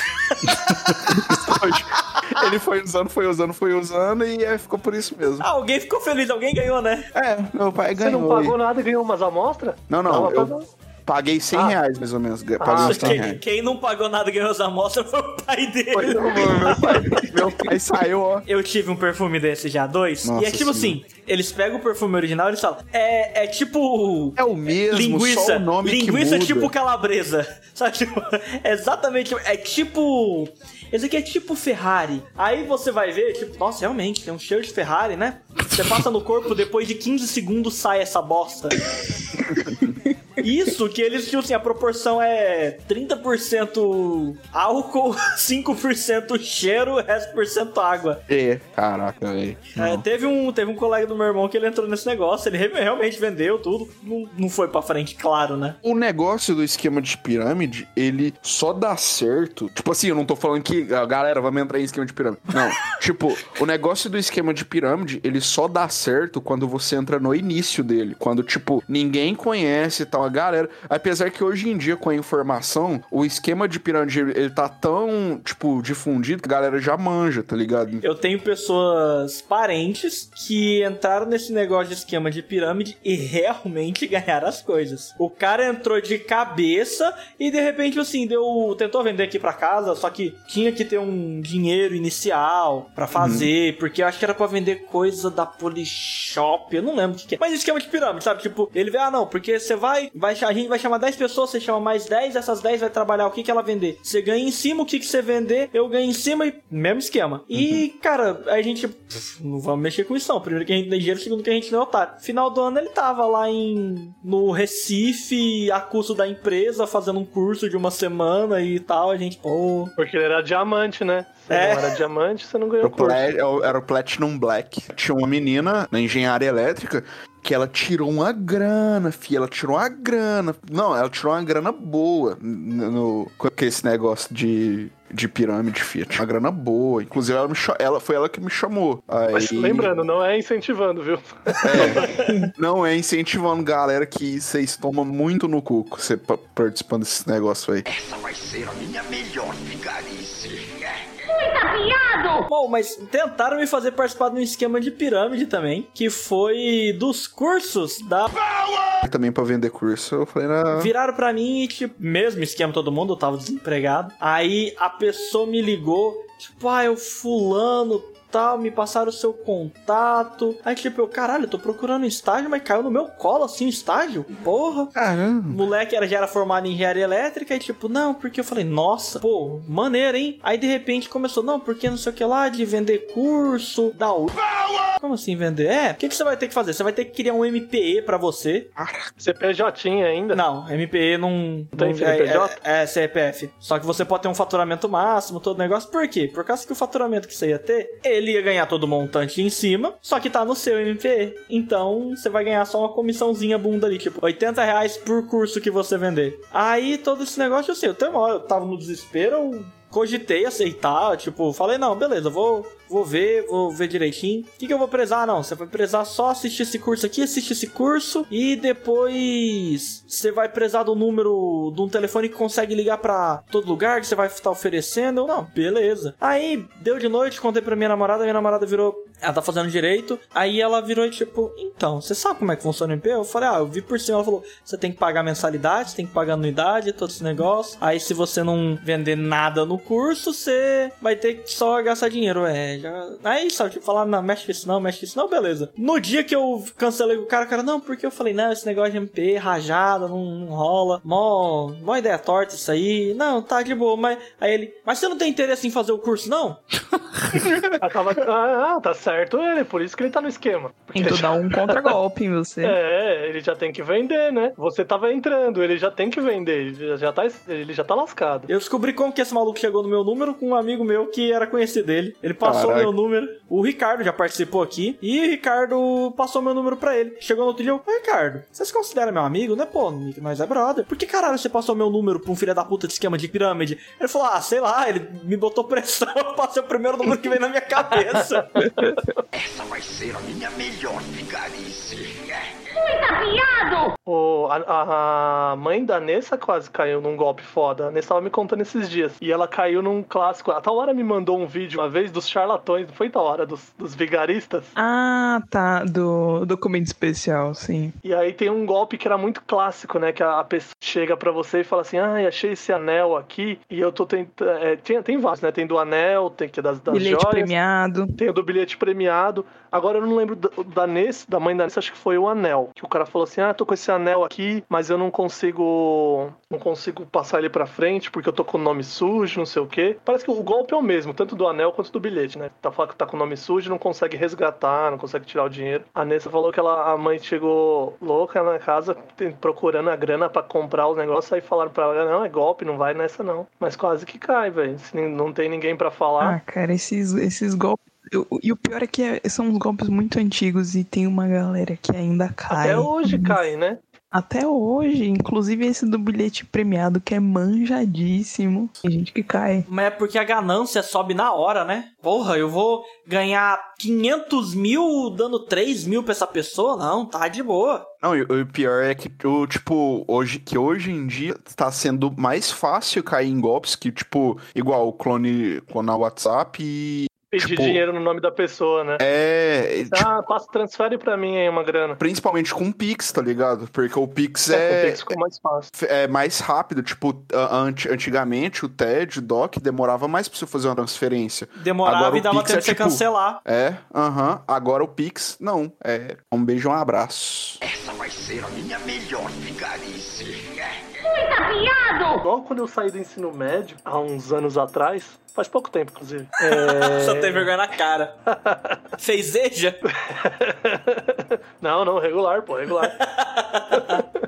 Ele foi usando, foi usando, foi usando. E aí ficou por isso mesmo. Ah, alguém ficou feliz, alguém ganhou, né? É, meu pai Você ganhou. não pagou nada e ganhou umas amostras? Não, não, Tava eu-. Paguei 100 Ah. reais, mais ou menos. Paguei Ah, uns 100 Quem, reais. quem não pagou nada e ganhou as amostras foi o pai dele. Foi, meu, meu pai, meu pai saiu, ó. Eu tive um perfume desse já, dois. Nossa e é tipo senhora. assim: eles pegam o perfume original e eles falam, é, é tipo. É o mesmo, linguiça, só o nome linguiça que muda. tipo calabresa. Sabe? Tipo, é exatamente. É tipo. Esse aqui é tipo Ferrari. Aí você vai ver, tipo, nossa, realmente, tem um cheiro de Ferrari, né? Você passa no corpo, depois de 15 segundos sai essa bosta. Isso que eles, tipo assim, a proporção é 30% álcool, 5% cheiro, resto por cento água. É, caraca, velho. É, teve, um, teve um colega do meu irmão que ele entrou nesse negócio, ele re- realmente vendeu tudo, não, não foi pra frente, claro, né? O negócio do esquema de pirâmide, ele só dá certo. Tipo assim, eu não tô falando que a galera vamos entrar em esquema de pirâmide. Não. tipo, o negócio do esquema de pirâmide, ele só dá certo quando você entra no início dele. Quando, tipo, ninguém conhece tal, a galera. Apesar que hoje em dia, com a informação, o esquema de pirâmide, ele tá tão, tipo, difundido que a galera já manja, tá ligado? Eu tenho pessoas parentes que entraram nesse negócio de esquema de pirâmide e realmente ganharam as coisas. O cara entrou de cabeça e de repente assim, deu, tentou vender aqui pra casa, só que tinha que ter um dinheiro inicial pra fazer, porque eu acho que era pra vender coisa da Polishop, eu não lembro o que, que é. Mas esquema de pirâmide, sabe? Tipo, ele vê, ah não, porque você vai, vai, a gente vai chamar 10 pessoas, você chama mais 10, essas 10 vai trabalhar o que que ela vender. Você ganha em cima o que que você vender, eu ganho em cima e mesmo esquema. E, cara, a gente pff, não vamos mexer com isso não. Primeiro que a gente tem dinheiro, segundo que a gente não é otário. Final do ano ele tava lá em no Recife, a custo da empresa, fazendo um curso de uma semana e tal. A gente, pô, Porque ele era diamante, né? Se É. não era diamante, você não Era ganhou o, curso. Era o Platinum Black. Tinha uma menina na engenharia elétrica que ela tirou uma grana, fi. Ela tirou uma grana. Não, ela tirou uma grana boa no, no- com esse negócio de, de pirâmide, fi. Tinha uma grana boa. Inclusive, ela, me ela foi ela que me chamou. Aí, Mas lembrando, não é incentivando, viu? Não é incentivando galera que vocês tomam muito no cu você pa- participando desse negócio aí. Essa vai ser a minha melhor vigarice. Bom, mas tentaram me fazer participar de um esquema de pirâmide também, que foi dos cursos da. Também pra vender curso, eu falei, na... Viraram pra mim e, tipo, mesmo esquema todo mundo, eu tava desempregado. Aí a pessoa me ligou, tipo, ah, eu fulano tal, me passaram o seu contato. Aí, tipo, eu, caralho, eu tô procurando um estágio, mas caiu no meu colo assim estágio? Porra. Caramba. Moleque era, já era formado em engenharia elétrica e tipo, não, porque eu falei, nossa, pô, maneiro, hein? Aí de repente começou, não, porque não sei o que lá, de vender curso, da U. Como assim vender? É, o que, que você vai ter que fazer? Você vai ter que criar um MPE pra você. CPJ ainda. Não, MPE não. Tem não- CNPJ? É, é, é CPF. Só que você pode ter um faturamento máximo, todo negócio. Por quê? Por causa que o faturamento que você ia ter, ele ia ganhar todo o montante em cima, só que tá no seu MPE. Então você vai ganhar só uma comissãozinha bunda ali, tipo, 80 reais por curso que você vender. Aí todo esse negócio, assim, eu, tenho uma hora, eu tava no desespero, eu cogitei aceitar, tipo, falei, não, beleza, vou, vou ver, vou ver direitinho. O que, que eu vou prezar? Não, você vai prezar só assistir esse curso aqui, assistir esse curso, e depois você vai prezar do número de um telefone que consegue ligar pra todo lugar que você vai estar oferecendo. Não, beleza. Aí, deu de noite, contei pra minha namorada, minha namorada virou, ela tá fazendo direito, aí ela virou e tipo, então, você sabe como é que funciona o MP? Eu falei, ah, eu vi por cima, ela falou, você tem que pagar mensalidade, tem que pagar anuidade, todo esse negócio. Aí se você não vender nada no curso, você vai ter que só gastar dinheiro. É, já. Aí, sabe, tipo, falar, não, mexe com isso não, mexe com isso não, beleza. No dia que eu cancelei o cara, o cara, não, porque eu falei, não, esse negócio de MP, rajada, não, não rola. Mó, mó ideia torta isso aí. Não, tá de boa, mas. Aí ele, mas você não tem interesse em fazer o curso, não? Ela tava- Ah, tá certo ele, por isso que ele tá no esquema. Porque Tentou já- dar um contragolpe em você. É, ele já tem que vender, né? Você tava entrando, ele já tem que vender, ele já, já tá, ele já tá lascado. Eu descobri como que esse maluco chegou no meu número com um amigo meu que era conhecido dele. Ele passou o Caraca. meu número. O Ricardo já participou aqui. E o Ricardo passou meu número pra ele. Chegou no outro dia, eu, "Ô, Ricardo, você se considera meu amigo, né? Pô, nós é brother. Por que caralho você passou meu número pra um filho da puta de esquema de pirâmide? Ele falou, ah, sei lá, ele me botou pressão, eu passei o primeiro número que veio na minha cabeça. Essa vai ser a minha melhor vigarice. O, a a, mãe da Nessa quase caiu num golpe foda. A Nessa tava me contando esses dias. E ela caiu num clássico. A Taora me mandou um vídeo uma vez dos charlatões, não foi Taora? Dos, dos vigaristas. Ah, tá. Do documento especial, sim. E aí tem um golpe que era muito clássico, né? Que a, a pessoa chega pra você e fala assim: Ah, achei esse anel aqui. E eu tô tentando. É, tem, tem vários, né? Tem do anel, tem que é das, das Bilhete joias. premiado. Tem o do bilhete premiado. Agora eu não lembro da, da Ness, da mãe da Ness, acho que foi o anel. Que o cara falou assim: Ah, tô com esse anel aqui, mas eu não consigo. Não consigo passar ele pra frente porque eu tô com o nome sujo, não sei o quê. Parece que o golpe é o mesmo, tanto do anel quanto do bilhete, né? Tá falando que tá com o nome sujo, não consegue resgatar, não consegue tirar o dinheiro. A Nessa falou que ela, a mãe chegou louca na casa procurando a grana pra comprar os negócios, aí falaram pra ela: Não, é golpe, não vai nessa não. Mas quase que cai, velho. Não tem ninguém pra falar. Ah, cara, esses, esses golpes. E o pior é que é- são uns golpes muito antigos e tem uma galera que ainda cai. Até hoje cai, né? Até hoje, inclusive esse do bilhete premiado, que é manjadíssimo. Tem gente que cai. Mas é porque a ganância sobe na hora, né? Porra, eu vou ganhar 500 mil dando 3 mil pra essa pessoa? Não, tá de boa. Não, e o pior é que, o, tipo, hoje, que hoje em dia tá sendo mais fácil cair em golpes que, tipo, igual o clone, clone WhatsApp e. Pedir Tipo- dinheiro no nome da pessoa, né? É. tipo, Ah, passa, transfere pra mim aí uma grana. principalmente com o Pix, tá ligado? Porque o Pix É, com o é, Pix ficou mais fácil. é mais rápido. Tipo, antigamente o TED, o DOC, demorava mais pra você fazer uma transferência. Demorava Agora e dava Pix tempo é de você tipo- cancelar. É, aham. Agora o Pix, não. É um beijo, um abraço. Essa vai ser a minha melhor vigarice. Logo quando eu saí do ensino médio, há uns anos atrás, faz pouco tempo, inclusive. É... Só tem vergonha na cara. Feizeja? não, não, regular, pô, regular.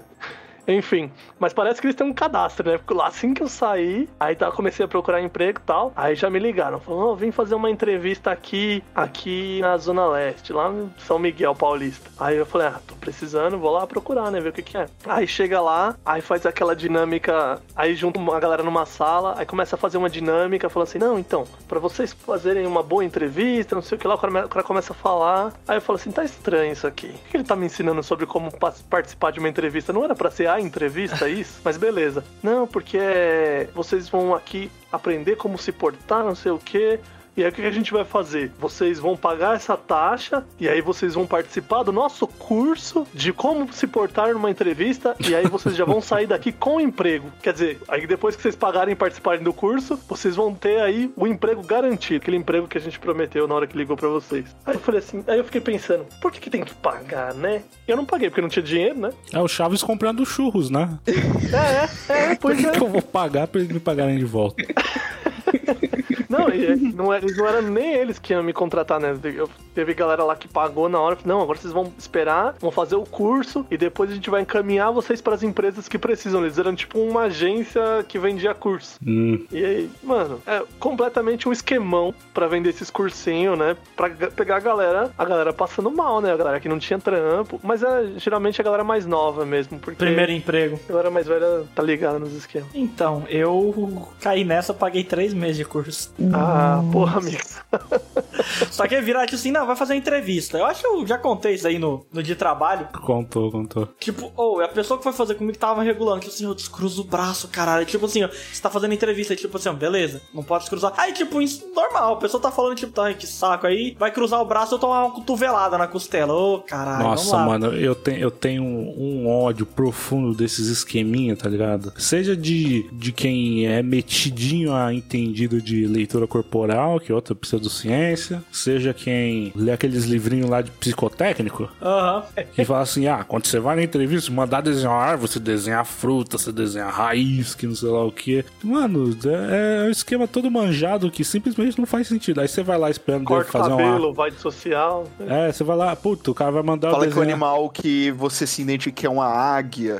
Enfim, mas parece que eles têm um cadastro, né? Porque lá assim que eu saí, aí tá, comecei a procurar emprego e tal, aí já me ligaram, falaram, oh, vim fazer uma entrevista aqui, aqui na Zona Leste, lá em São Miguel Paulista. Aí eu falei, ah, tô precisando, vou lá procurar, né, ver o que que é. Aí chega lá, aí faz aquela dinâmica, aí junta uma galera numa sala, aí começa a fazer uma dinâmica, falando assim, não, então, pra vocês fazerem uma boa entrevista, não sei o que lá, o cara, o cara começa a falar, aí eu falo assim, tá estranho isso aqui. O que ele tá me ensinando sobre como pa- participar de uma entrevista? Não era pra ser a entrevista isso? Mas beleza. Não, porque é, vocês vão aqui aprender como se portar, não sei o que. E aí o que a gente vai fazer? Vocês vão pagar essa taxa e aí vocês vão participar do nosso curso de como se portar numa entrevista e aí vocês já vão sair daqui com emprego. Quer dizer, aí depois que vocês pagarem e participarem do curso, vocês vão ter aí o emprego garantido, aquele emprego que a gente prometeu na hora que ligou pra vocês. Aí eu falei assim, aí eu fiquei pensando, por que, que tem que pagar, né? Eu não paguei porque não tinha dinheiro, né? É o Chaves comprando churros, né? É, é, é, pois que, é. que eu vou pagar pra eles me pagarem de volta? Não, e não, é- não eram nem eles que iam me contratar, né? Eu, teve galera lá que pagou na hora. Não, agora vocês vão esperar, vão fazer o curso e depois a gente vai encaminhar vocês para as empresas que precisam. Eles eram tipo uma agência que vendia curso. Hum, E aí, mano, é completamente um esquemão pra vender esses cursinhos, né? Pra ga- pegar a galera, a galera passando mal, né? A galera que não tinha trampo. Mas é geralmente a galera mais nova mesmo, porque Primeiro emprego. a galera mais velha tá ligada nos esquemas. Então, eu caí nessa, paguei 3 meses de curso. Ah, porra, amigo. Só que virar tipo assim, não, vai fazer uma entrevista. Eu acho que eu já contei isso aí no, no dia de trabalho. contou, contou. Tipo, ou a pessoa que foi fazer comigo tava regulando, tipo assim, eu descruzo o braço, caralho. Tipo assim, ó, você tá fazendo entrevista, tipo assim, ó, beleza, não pode descruzar. Aí, tipo, isso normal, a pessoa tá falando, tipo, tá, que saco aí, vai cruzar o braço, eu tomar uma cotovelada na costela. Ô, caralho, Nossa, vamos lá. mano, eu, tenho eu tenho um ódio profundo desses esqueminha, tá ligado? Seja de, de quem é metidinho a entendido de leitura corporal, que é outra pseudociência, seja quem lê aqueles livrinhos lá de psicotécnico, Aham. que fala assim: ah, quando você vai na entrevista, mandar desenhar uma árvore, você desenha a fruta, você desenha a raiz, que não sei lá o que. Mano, é, é um esquema todo manjado que simplesmente não faz sentido. Aí você vai lá esperando dele Corta o fazer uma. cabelo, vai de social. É, você vai lá, puto, o cara vai mandar Fala o que o animal que você se identifica é uma águia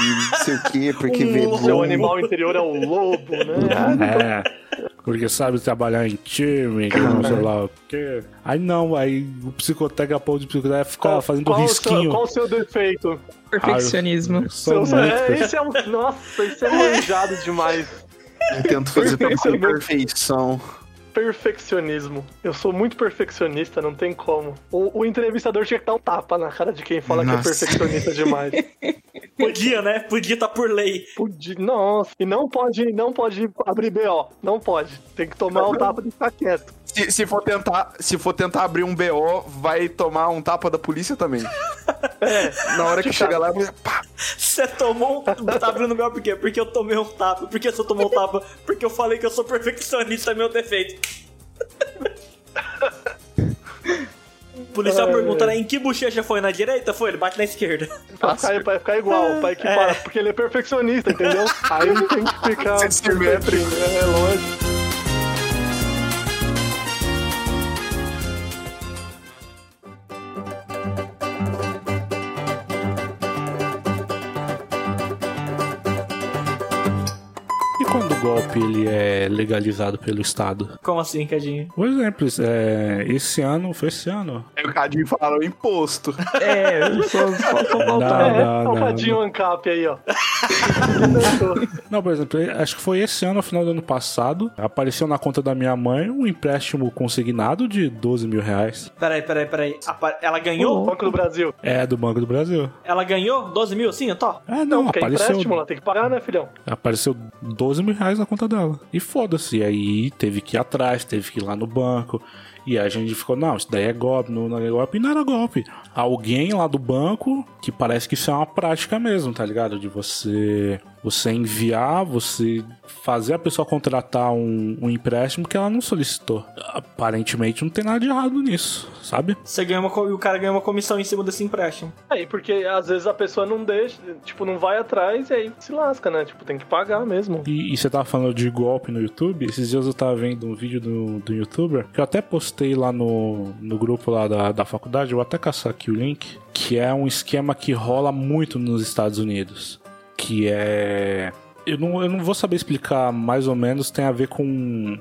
e não sei o quê, porque Um vê. Seu animal interior é um lobo, né? É, porque sabe trabalhar em time, que não sei lá o quê. Aí não, aí o psicoteca, a porra de psicoteca fica fazendo qual o seu- risquinho. qual o seu defeito? Perfeccionismo. Muito é, esse é um. Nossa, isso é manjado demais. Eu tento fazer tudo com Perfeccionismo. perfeição. Perfeccionismo. Eu sou muito perfeccionista, não tem como. O, o entrevistador tinha que dar um tapa na cara de quem fala que Nossa. é perfeccionista demais. Podia, né? Podia estar por lei. Podia- Nossa, e não pode, não pode abrir BO. Não pode. Tem que tomar o tapa de ficar quieto. Se, se for tentar, se for tentar abrir um BO, vai tomar um tapa da polícia também. É, Na hora que chega lá, pá, Você tomou um. Tá abrindo meu por quê? Porque eu tomei um tapa. Por que você tomou um tapa? Porque eu falei que eu sou perfeccionista, é meu defeito. O policial Ai, pergunta, né? Em que bochecha foi? Na direita? Foi? Ele bate na esquerda. pra ficar, pra ficar igual, pra equiparar, porque ele é perfeccionista, entendeu? Aí tem que ficar simétrico. perfeitinho, É, lógico. Golpe ele é legalizado pelo Estado? Como assim, Cadinho? Por exemplo, é, esse ano, foi esse ano. aí o Cadinho fala o imposto. É, só, só, Não. É, não, não, salvadinho não. ANCAP aí, ó. Não, por exemplo, acho que foi esse ano, no final do ano passado, apareceu na conta da minha mãe um empréstimo consignado de 12 mil reais. Peraí, peraí, peraí. Ela ganhou? Banco do Brasil. É, do Banco do Brasil. Ela ganhou 12 mil, sim, Tó? É, não, Porque é apareceu, empréstimo, ela tem que pagar, né, filhão? apareceu 12 mil reais na conta dela. E foda-se, aí teve que ir atrás, teve que ir lá no banco. E aí a gente ficou, não, isso daí é golpe, não, não é golpe, e não era golpe. Alguém lá do banco, que parece que isso é uma prática mesmo, tá ligado? De você você enviar, você fazer a pessoa contratar um, um empréstimo que ela não solicitou. Aparentemente não tem nada de errado nisso, sabe? Você ganha uma, o cara ganha uma comissão em cima desse empréstimo. Aí, porque às vezes a pessoa não deixa, tipo, não vai atrás e aí se lasca, né? Tipo, tem que pagar mesmo. E, e você tava falando de golpe no YouTube? Esses dias eu tava vendo um vídeo do, do youtuber que eu até postei lá no, no grupo lá da, da faculdade, eu vou até caçar aqui o link, que é um esquema que rola muito nos Estados Unidos. Que é. Eu não, eu não vou saber explicar mais ou menos, tem a ver com.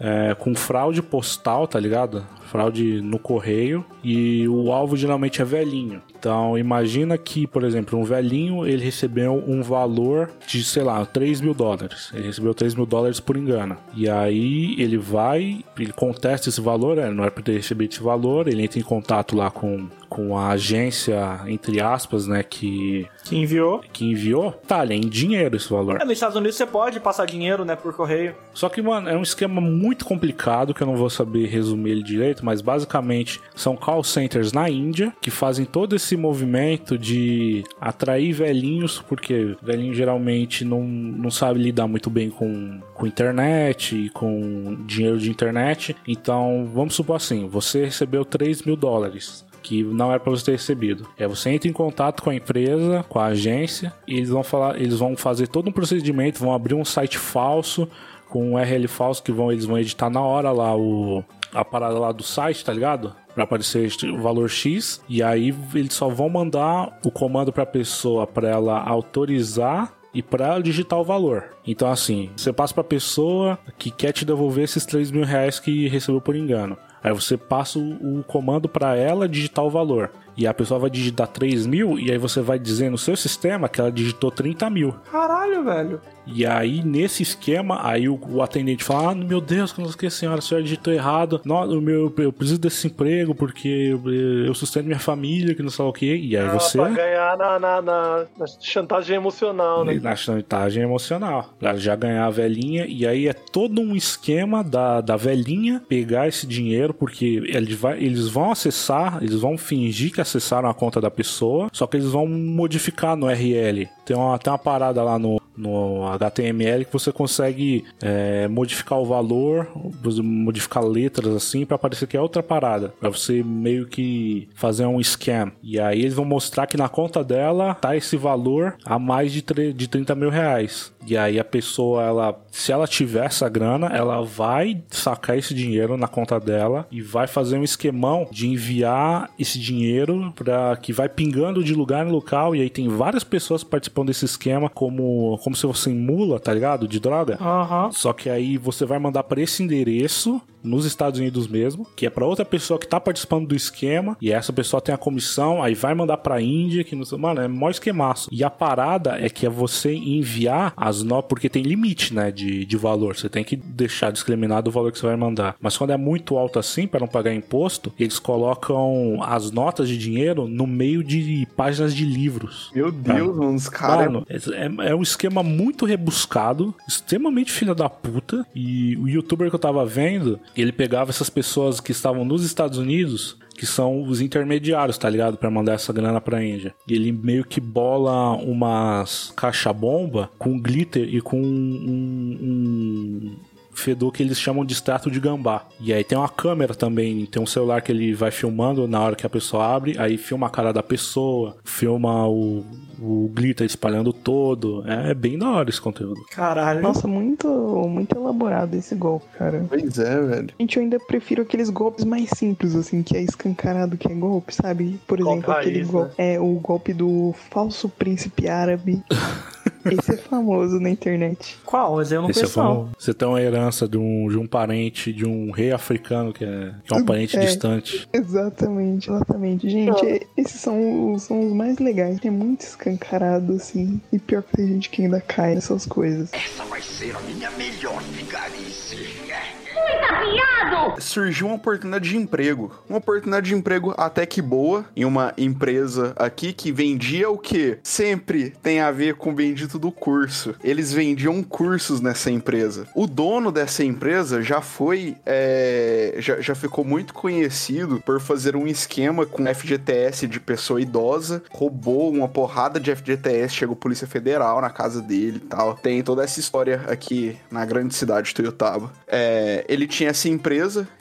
É, com fraude postal, tá ligado? Fraude no correio. E o alvo geralmente é velhinho. Então imagina que, por exemplo, um velhinho ele recebeu um valor de, sei lá, 3 mil dólares. Ele recebeu 3 mil dólares por engano. E aí ele vai, ele contesta esse valor, né? não é para ter recebido esse valor, ele entra em contato lá com, com a agência, entre aspas, né, que, Que enviou. que enviou. Tá, é em dinheiro esse valor. É, nos Estados Unidos você pode passar dinheiro, né, por correio. Só que, mano, é um esquema muito complicado que eu não vou saber resumir ele direito, mas basicamente são call centers na Índia que fazem todo esse movimento de atrair velhinhos, porque velhinho geralmente não, não sabe lidar muito bem com, com internet e com dinheiro de internet. Então, vamos supor assim: você recebeu 3 mil dólares que não era para você ter recebido. É você entra em contato com a empresa, com a agência, e eles vão falar, eles vão fazer todo um procedimento, vão abrir um site falso com um URL falso que vão eles vão editar na hora lá o a parada lá do site, tá ligado? Pra aparecer o valor X e aí eles só vão mandar o comando pra pessoa para ela autorizar e para digitar o valor. Então, assim, você passa pra pessoa que quer te devolver esses 3 mil reais que recebeu por engano. Aí você passa o, o comando para ela digitar o valor. E a pessoa vai digitar 3 mil e aí você vai dizer no seu sistema que ela digitou 30 mil. Caralho, velho. E aí, nesse esquema, aí o, o atendente fala: Ah, meu Deus, que não sei o que, senhora, a senhora digitou errado. Não, o meu, eu preciso desse emprego porque eu, eu sustento minha família, que não sei o que. E aí você. Pra ganhar na, na, na- na chantagem emocional, né? Na chantagem emocional. Pra já ganhar a velhinha. E aí é todo um esquema da, da velhinha pegar esse dinheiro, porque eles, vai, eles vão acessar, eles vão fingir que acessaram a conta da pessoa, só que eles vão modificar no URL. Tem uma, tem uma parada lá no, no HTML que você consegue é, modificar o valor, modificar letras assim, pra parecer que é outra parada. Pra você meio que fazer um scam. E aí eles vão mostrar que na conta dela tá esse valor a mais de, de 30 mil reais. E aí a pessoa, ela, se ela tiver essa grana, ela vai sacar esse dinheiro na conta dela e vai fazer um esquemão de enviar esse dinheiro para que vai pingando de lugar em local. E aí tem várias pessoas participando desse esquema, como, como se fosse mula, tá ligado? De droga. Aham. Só que aí você vai mandar para esse endereço nos Estados Unidos mesmo, que é pra outra pessoa que tá participando do esquema, e essa pessoa tem a comissão, aí vai mandar pra Índia, que não sei, mano, é mó esquemaço. E a parada é que é você enviar as notas, porque tem limite, né, de, de valor, você tem que deixar discriminado o valor que você vai mandar. Mas quando é muito alto assim, para não pagar imposto, eles colocam as notas de dinheiro no meio de páginas de livros. Meu Deus, mano, os caras. Mano, é, é um esquema muito rebuscado, extremamente filha da puta. E o youtuber que eu tava vendo, ele pegava essas pessoas que estavam nos Estados Unidos, que são os intermediários, tá ligado? Pra mandar essa grana pra Índia. E ele meio que bola umas caixa-bomba com glitter e com um- um fedor que eles chamam de extrato de gambá. E aí tem uma câmera também, tem um celular que ele vai filmando na hora que a pessoa abre, aí filma a cara da pessoa, filma o, o glitter espalhando todo. É, é bem da hora esse conteúdo. Caralho. Nossa, muito, muito elaborado esse golpe, cara. Pois é, velho. Gente, eu ainda prefiro aqueles golpes mais simples, assim, que é escancarado que é golpe, sabe? Por Golpe exemplo, aquele raiz, golpe. É o golpe do falso príncipe árabe. Esse é famoso na internet. Qual? Esse eu não Esse é conheço, não. famo- Você tem uma herança de um, de um parente, de um rei africano que é, que é um parente É. distante. Exatamente, exatamente. Gente, esses são, os- são os mais legais. É muito escancarado, assim. E pior que tem gente que ainda cai nessas coisas. Essa vai ser a minha melhor vigarice. Surgiu uma oportunidade de emprego. Uma oportunidade de emprego até que boa em uma empresa aqui que vendia o que? Sempre tem a ver com o bendito do curso. Eles vendiam cursos nessa empresa. O dono dessa empresa já foi. é, já, já ficou muito conhecido por fazer um esquema com FGTS de pessoa idosa. Roubou uma porrada de FGTS, chegou Polícia Federal na casa dele e tal. Tem toda essa história aqui na grande cidade de Toyotaba. É, ele tinha essa empresa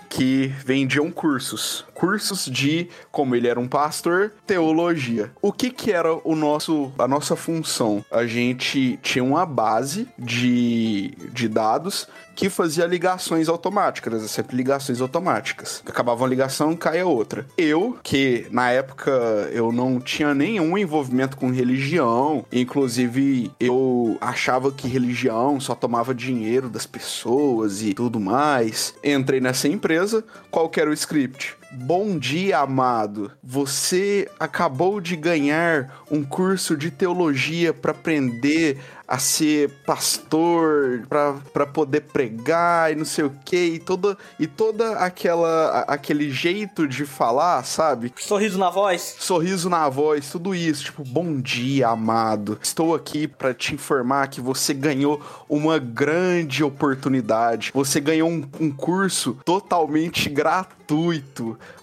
que vendiam cursos. Cursos de, como ele era um pastor, teologia. O que que era o nosso, a nossa função? A gente tinha uma base de, de dados que fazia ligações automáticas, era sempre ligações automáticas. Acabava uma ligação, caía outra. Eu, que na época eu não tinha nenhum envolvimento com religião, inclusive eu achava que religião só tomava dinheiro das pessoas e tudo mais. Entrei nessa empresa, qual que era o script? Bom dia, amado. Você acabou de ganhar um curso de teologia para aprender a ser pastor, para poder pregar e não sei o que, e toda e toda aquela aquele jeito de falar, sabe? Sorriso na voz. sorriso na voz, tudo isso, tipo, bom dia, amado. Estou aqui para te informar que você ganhou uma grande oportunidade. Você ganhou um, um curso totalmente gratuito.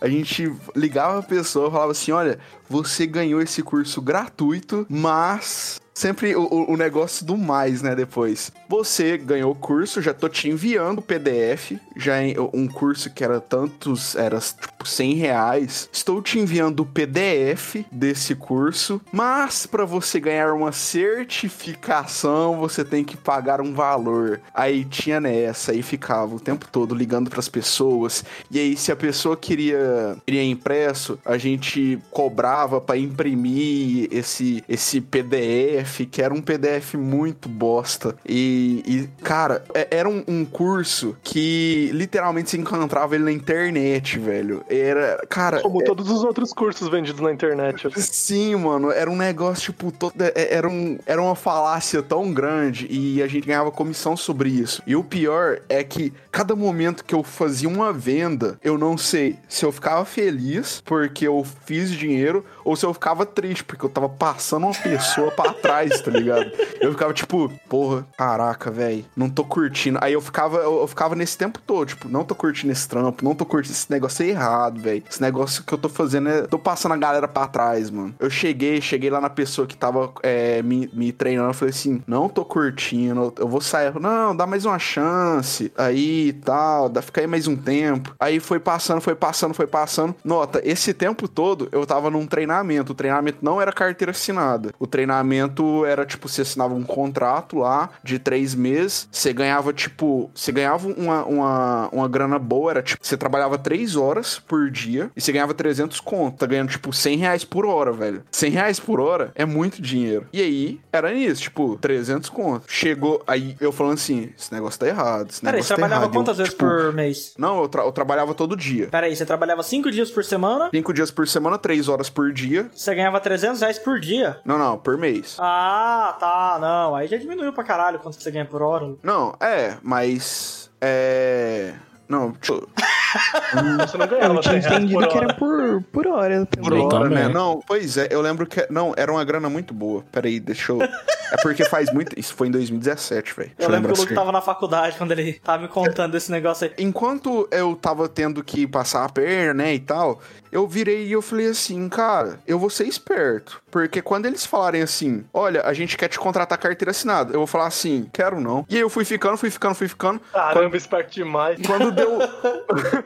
A gente ligava a pessoa e falava assim: olha, você ganhou esse curso gratuito, mas. Sempre o, o- negócio do mais, né? Depois. Você ganhou o curso, já tô te enviando o PDF. Já em- um curso que era tantos, era tipo 100 reais. Estou te enviando o PDF desse curso. Mas para você ganhar uma certificação, você tem que pagar um valor. Aí tinha nessa, aí ficava o tempo todo ligando pras pessoas. E aí, se a pessoa queria, queria impresso, a gente cobrava para imprimir esse, esse PDF, que era um PDF muito bosta. E, e, cara, é- era um, um curso que literalmente se encontrava ele na internet, velho. Era, cara. Como é- todos os outros cursos vendidos na internet. Sim, mano, era um negócio, tipo, todo, é- era, um, era uma falácia tão grande e a gente ganhava comissão sobre isso. E o pior é que cada momento que eu fazia uma venda, eu não sei se eu ficava feliz porque eu fiz dinheiro ou se eu ficava triste porque eu tava passando uma pessoa pra trás, tá ligado? Eu ficava tipo, porra, caraca, velho, não tô curtindo. Aí eu ficava, eu, eu ficava nesse tempo todo, tipo, não tô curtindo esse trampo, não tô curtindo esse negócio é errado, velho. Esse negócio que eu tô fazendo é. Tô passando a galera pra trás, mano. Eu cheguei, cheguei lá na pessoa que tava é, me, me treinando. Eu falei assim: não tô curtindo, eu vou sair. Não, dá mais uma chance. Aí e tal, dá, fica aí mais um tempo. Aí foi passando, foi passando, foi passando. Nota, esse tempo todo eu tava num treinamento. Treinamento. O treinamento não era carteira assinada. O treinamento era tipo, você assinava um contrato lá de três meses, você ganhava, tipo, você ganhava uma, uma, uma grana boa, era tipo, você trabalhava três horas por dia e você ganhava 300 conto. Tá ganhando, tipo, 100 reais por hora, velho. 100 reais por hora é muito dinheiro. E aí, era nisso, tipo, 300 conto. Chegou, aí eu falando assim, esse negócio tá errado, esse Peraí, você tá trabalhava errado. Eu, quantas vezes tipo, por mês? Não, eu, tra- eu trabalhava todo dia. Peraí, você trabalhava cinco dias por semana, Cinco dias por semana, três horas por dia. Você ganhava 300 reais por dia. Não, não, por mês. Ah, tá, não. Aí já diminuiu pra caralho quanto você ganha por hora. Não, é, mas. É. Não, deixa eu- Você não ganhava Eu tinha 100 reais entendido que era por, por hora por hora, também. né? Não, pois é, eu lembro que. Não, era uma grana muito boa. Peraí, deixa eu. É porque faz muito. Isso foi em 2017, velho. Eu lembro que o Luke tava na faculdade quando ele tava me contando desse negócio aí. Enquanto eu tava tendo que passar a perna, né, e tal, eu virei e eu falei assim, cara, eu vou ser esperto. Porque quando eles falarem assim, olha, a gente quer te contratar carteira assinada, eu vou falar assim, quero não. E aí eu fui ficando, fui ficando, fui ficando. Caramba, esperto demais. Quando deu.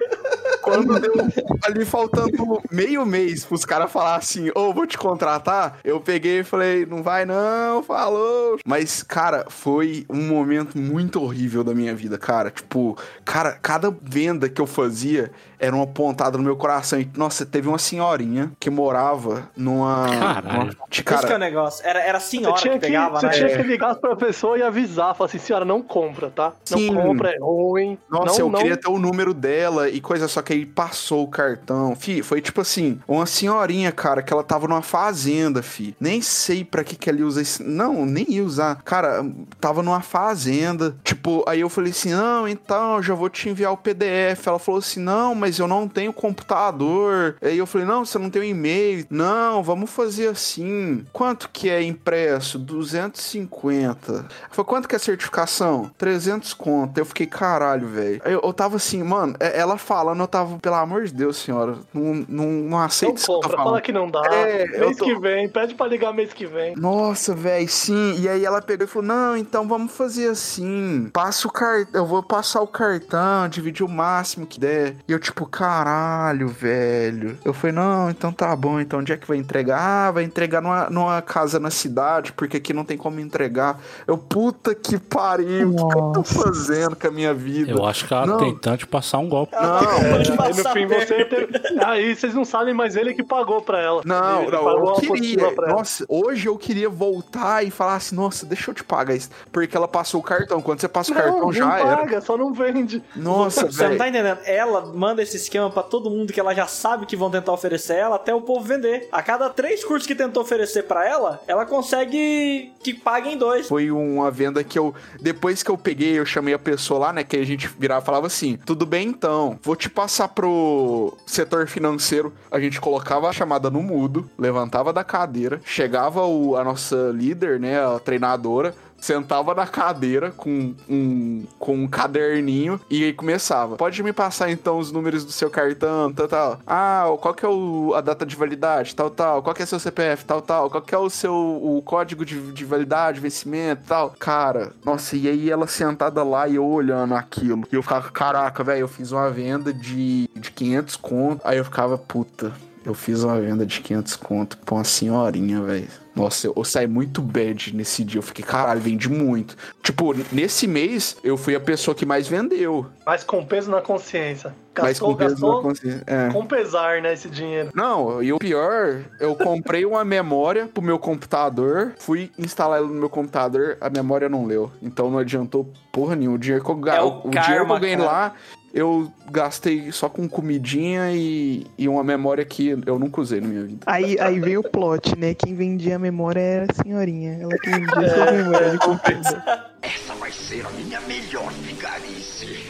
quando deu ali faltando meio mês pros caras falar assim, ô, vou te contratar, eu peguei e falei, não vai não, falou. Mas, cara, foi um momento muito horrível da minha vida, cara. Tipo, cara, cada venda que eu fazia era uma pontada no meu coração. E, nossa, teve uma senhorinha que morava numa. Caralho. de Esse que é o cara. negócio. Era, era a Você senhora que que, pegava, você né? tinha que ligar pra pessoa e avisar, falar assim, senhora, não compra, tá? Não Sim. compra, é ruim. Nossa, não, eu não... queria ter o número dela e coisa, só que aí passou o cartão. Fi, foi tipo assim, uma senhorinha, cara, que ela tava numa fazenda, fi. Nem sei pra que que ela ia usar isso. Não, nem ia usar. Cara, tava numa fazenda. Tipo, aí eu falei assim, não, então, eu já vou te enviar o PDF. Ela falou assim, não, mas eu não tenho computador. Aí eu falei, não, você não tem um e-mail. Não, vamos fazer assim. Quanto que é impresso? 250. Ela falou, quanto que é a certificação? 300 conto. Eu fiquei, caralho, velho. Eu, eu tava assim, mano, é- ela falando, eu tava, pelo amor de Deus, senhora, não, não, não aceito isso compra, fala que não dá. É, mês tô- que vem, pede pra ligar mês que vem. Nossa, velho, sim. E aí ela pegou e falou: Não, então vamos fazer assim. Passa o cartão, eu vou passar o cartão, dividir o máximo que der. E eu, tipo, caralho, velho. Eu falei, não, então tá bom. Então onde é que vai entregar? Ah, vai entregar numa, numa casa na cidade, porque aqui não tem como entregar. Eu, puta que pariu, o que que eu tô fazendo com a minha vida? Eu acho que ela Não. tentando te passar um golpe. Não, Pode Aí no passar fim você teve... Aí vocês não sabem, mas ele que pagou pra ela. Não, ele não, pagou eu queria. apostila pra ela. Nossa, hoje eu queria voltar e falar assim, nossa, deixa eu te pagar isso. Porque ela passou o cartão. Quando você passa o cartão, não, já não era. paga, só não vende. Nossa, Você não velho. tá entendendo? Ela manda esse esquema pra todo mundo que ela já sabe que vão tentar oferecer ela até o povo vender. A cada três cursos que tentou oferecer pra ela, ela consegue que paguem dois. Foi uma venda que eu. Depois que eu peguei, eu chamei a pessoa lá, né? Que a gente virava e falava assim: tudo bem então, vou te passar pro setor financeiro. A gente colocava a chamada no mudo, levantava da cadeira, chegava o, a nossa líder, né? A treinadora. Sentava na cadeira com um, com um caderninho e aí começava. Pode me passar então os números do seu cartão, tal, tal. Ah, qual que é o, a data de validade, tal, tal. Qual que é seu CPF, tal, tal. Qual que é o seu o código de, de validade, vencimento, tal. Cara, nossa, e aí ela sentada lá e eu olhando aquilo. E eu ficava, caraca, velho, eu fiz uma venda de, de 500 conto. Aí eu ficava, puta, eu fiz uma venda de 500 conto pra uma senhorinha, velho. Nossa, eu, eu saí muito bad nesse dia. Eu fiquei, caralho, vendi muito. Tipo, nesse mês, eu fui a pessoa que mais vendeu. Mas com peso na consciência. Mas Gastou, com peso na gastou consciência. É. com pesar, né, esse dinheiro. Não, e o pior, eu comprei uma memória pro meu computador, fui instalar ela no meu computador, a memória não leu. Então não adiantou porra nenhuma. O dinheiro que eu, É o o dinheiro que karma, eu ganhei cara. lá, eu gastei só com comidinha e, e uma memória que eu nunca usei na minha vida. Aí, aí vem o plot, né? Quem vendia a memória era a senhorinha. Ela que vendia É, sua memória de computador. Essa vai ser a minha melhor vigarice.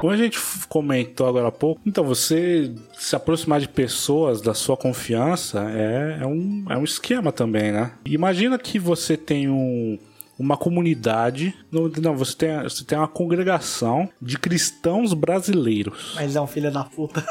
Como a gente comentou agora há pouco, então você se aproximar de pessoas da sua confiança é, é, um, é um esquema também, né? Imagina que você tem um, uma comunidade, não, não você, tem, você tem uma congregação de cristãos brasileiros. Mas é um filho da puta.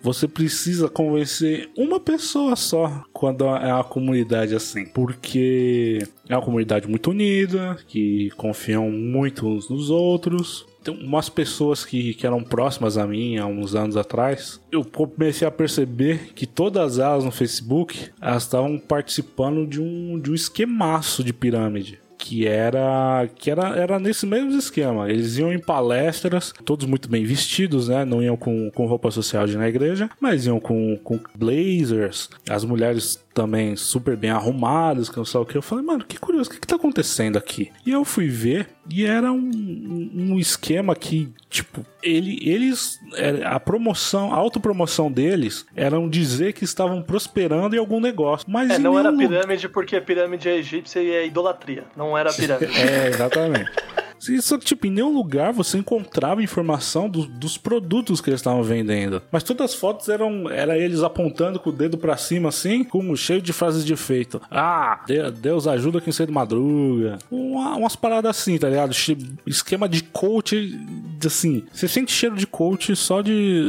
você precisa convencer uma pessoa só quando é uma comunidade assim. Porque é uma comunidade muito unida, que confiam muito uns nos outros. Tem umas pessoas que, que eram próximas a mim há uns anos atrás, eu comecei a perceber que todas elas no Facebook, elas estavam participando de um, de um esquemaço de pirâmide que era que era, era nesse mesmo esquema. Eles iam em palestras, todos muito bem vestidos, né? Não iam com, com roupa social de ir na igreja, mas iam com, com blazers. As mulheres também super bem arrumadas, que não sei o que. Eu falei, mano, que curioso, o que, que tá acontecendo aqui? E eu fui ver, e era um, um esquema que, tipo, ele, eles. é, A promoção, a autopromoção deles eram dizer que estavam prosperando em algum negócio. Mas É, não era pirâmide porque pirâmide é egípcia e é idolatria. Não era pirâmide. É, exatamente. Que, tipo, em nenhum lugar você encontrava informação do- dos produtos que eles estavam vendendo. Mas todas as fotos eram era eles apontando com o dedo pra cima, assim, com cheio de frases de efeito. Ah, De- Deus ajuda quem cedo madruga. Uma- umas paradas assim, tá ligado? Esquema de coach, assim. Você sente cheiro de coach só de,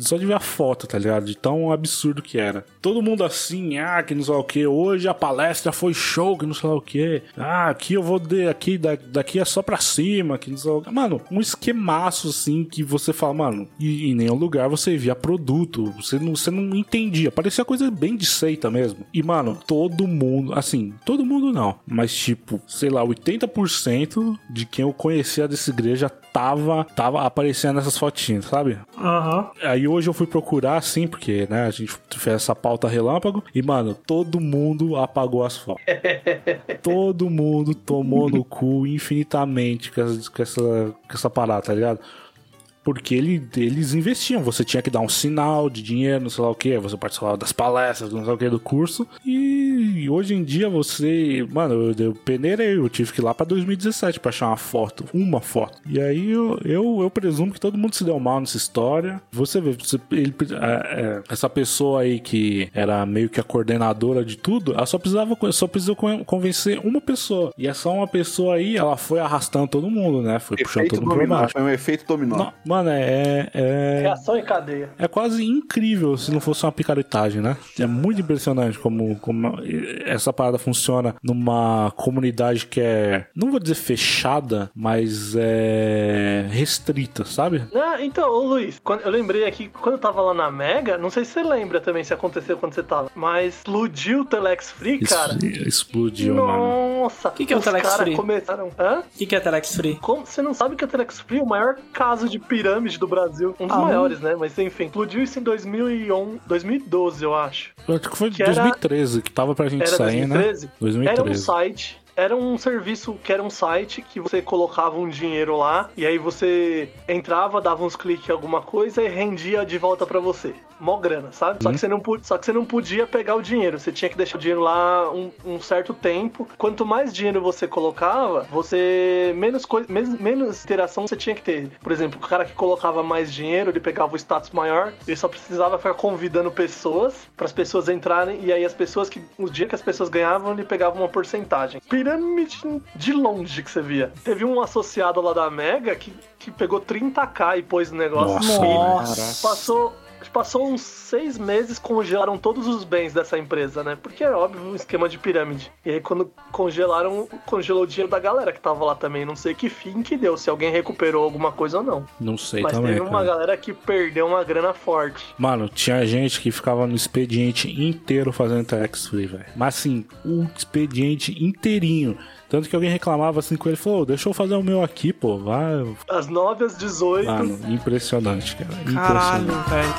só de ver a foto, tá ligado? De tão absurdo que era. Todo mundo assim, ah, que não sei o que. Hoje a palestra foi show, que não sei o que. Ah, aqui eu vou de, aqui, da- daqui é só pra cima, que que. Mano, um esquemaço assim que você fala, mano, e em nenhum lugar você via produto. Você não, você não entendia. Parecia coisa bem de seita mesmo. E, mano, todo mundo, assim, todo mundo não. Mas, tipo, sei lá, 80% de quem eu conhecia dessa igreja tava, tava aparecendo nessas fotinhas, sabe? Aham. Aí hoje eu fui procurar, assim, porque, né, a gente fez essa pauta relâmpago. E, mano, todo mundo apagou as fotos. todo mundo tomou no cu infinitamente com essa, com essa, com essa parada, tá ligado? Porque ele, eles investiam, você tinha que dar um sinal de dinheiro, não sei lá o que, você participava das palestras, não sei o que, do curso. E hoje em dia você. Mano, eu, eu peneirei, eu tive que ir lá pra 2017 pra achar uma foto, uma foto. E aí eu, eu, eu presumo que todo mundo se deu mal nessa história. Você vê, você- ele, é, é, essa pessoa aí que era meio que a coordenadora de tudo, ela só precisava só precisou con- convencer uma pessoa. E essa uma pessoa aí, ela foi arrastando todo mundo, né? Foi puxando Efeito todo mundo pra dominó. baixo. Foi um efeito dominó. Não, mano, é, é, Reação em cadeia. é quase incrível se não fosse uma picaretagem, né? É muito impressionante como, como essa parada funciona numa comunidade que é, não vou dizer fechada, mas é restrita, sabe? Ah, então, ô Luiz, quando- eu lembrei aqui, quando eu tava lá na Mega, não sei se você lembra também se aconteceu quando você tava, mas explodiu o Telex Free, cara. Explodiu, mano. Nossa, Que que é o os Telex caras Free? começaram. Hã? O que, que é Telex Free? Como você não sabe que o Telex Free é o maior caso de pirâmide do Brasil? Um dos Ah, maiores, né? Mas enfim, explodiu isso em 2011, 2012, eu acho. Acho que foi Que era- 2013 que tava pra gente Era sair, 2013? né? Era um 2013. site. Era um serviço que era um site que você colocava um dinheiro lá e aí você entrava, dava uns cliques em alguma coisa e rendia de volta pra você. Mó grana, sabe? Só, que você não, só que você não podia pegar o dinheiro. Você tinha que deixar o dinheiro lá um, um certo tempo. Quanto mais dinheiro você colocava, você. Menos, menos, menos interação você tinha que ter. Por exemplo, o cara que colocava mais dinheiro, ele pegava o status maior, ele só precisava ficar convidando pessoas para as pessoas entrarem e aí as pessoas que. O dia que as pessoas ganhavam, ele pegava uma porcentagem. Pirâmide de longe que você via. Teve um associado lá da Mega que, que pegou 30k e pôs no negócio. Nossa, Nossa. Passou. Passou uns seis meses, congelaram todos os bens dessa empresa, né? Porque é óbvio um esquema de pirâmide. E aí, quando congelaram, congelou o dinheiro da galera que tava lá também. Não sei que fim que deu, se alguém recuperou alguma coisa ou não. Não sei Mas também, teve uma cara. galera que perdeu uma grana forte. Mano, tinha gente que ficava no expediente inteiro fazendo Telex Free, velho. Mas assim, o expediente inteirinho. Tanto que alguém reclamava assim com ele, falou, deixa eu fazer o meu aqui, pô. Vai. Às 9 às 18. Mano, impressionante, cara. Caralho, Impressionante. velho.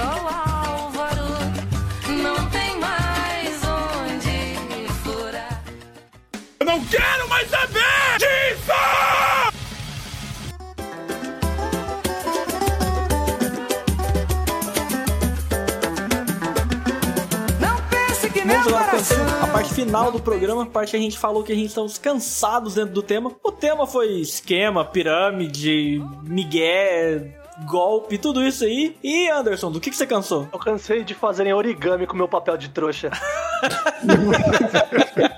Álvaro, não tem mais onde furar. Vamos agora conhecer a parte final do programa, a parte que a gente falou que a gente estamos cansados dentro do tema. O tema foi esquema, pirâmide, migué, golpe, tudo isso aí. E Anderson, do que, que você cansou? Eu cansei de fazerem origami com meu papel de trouxa.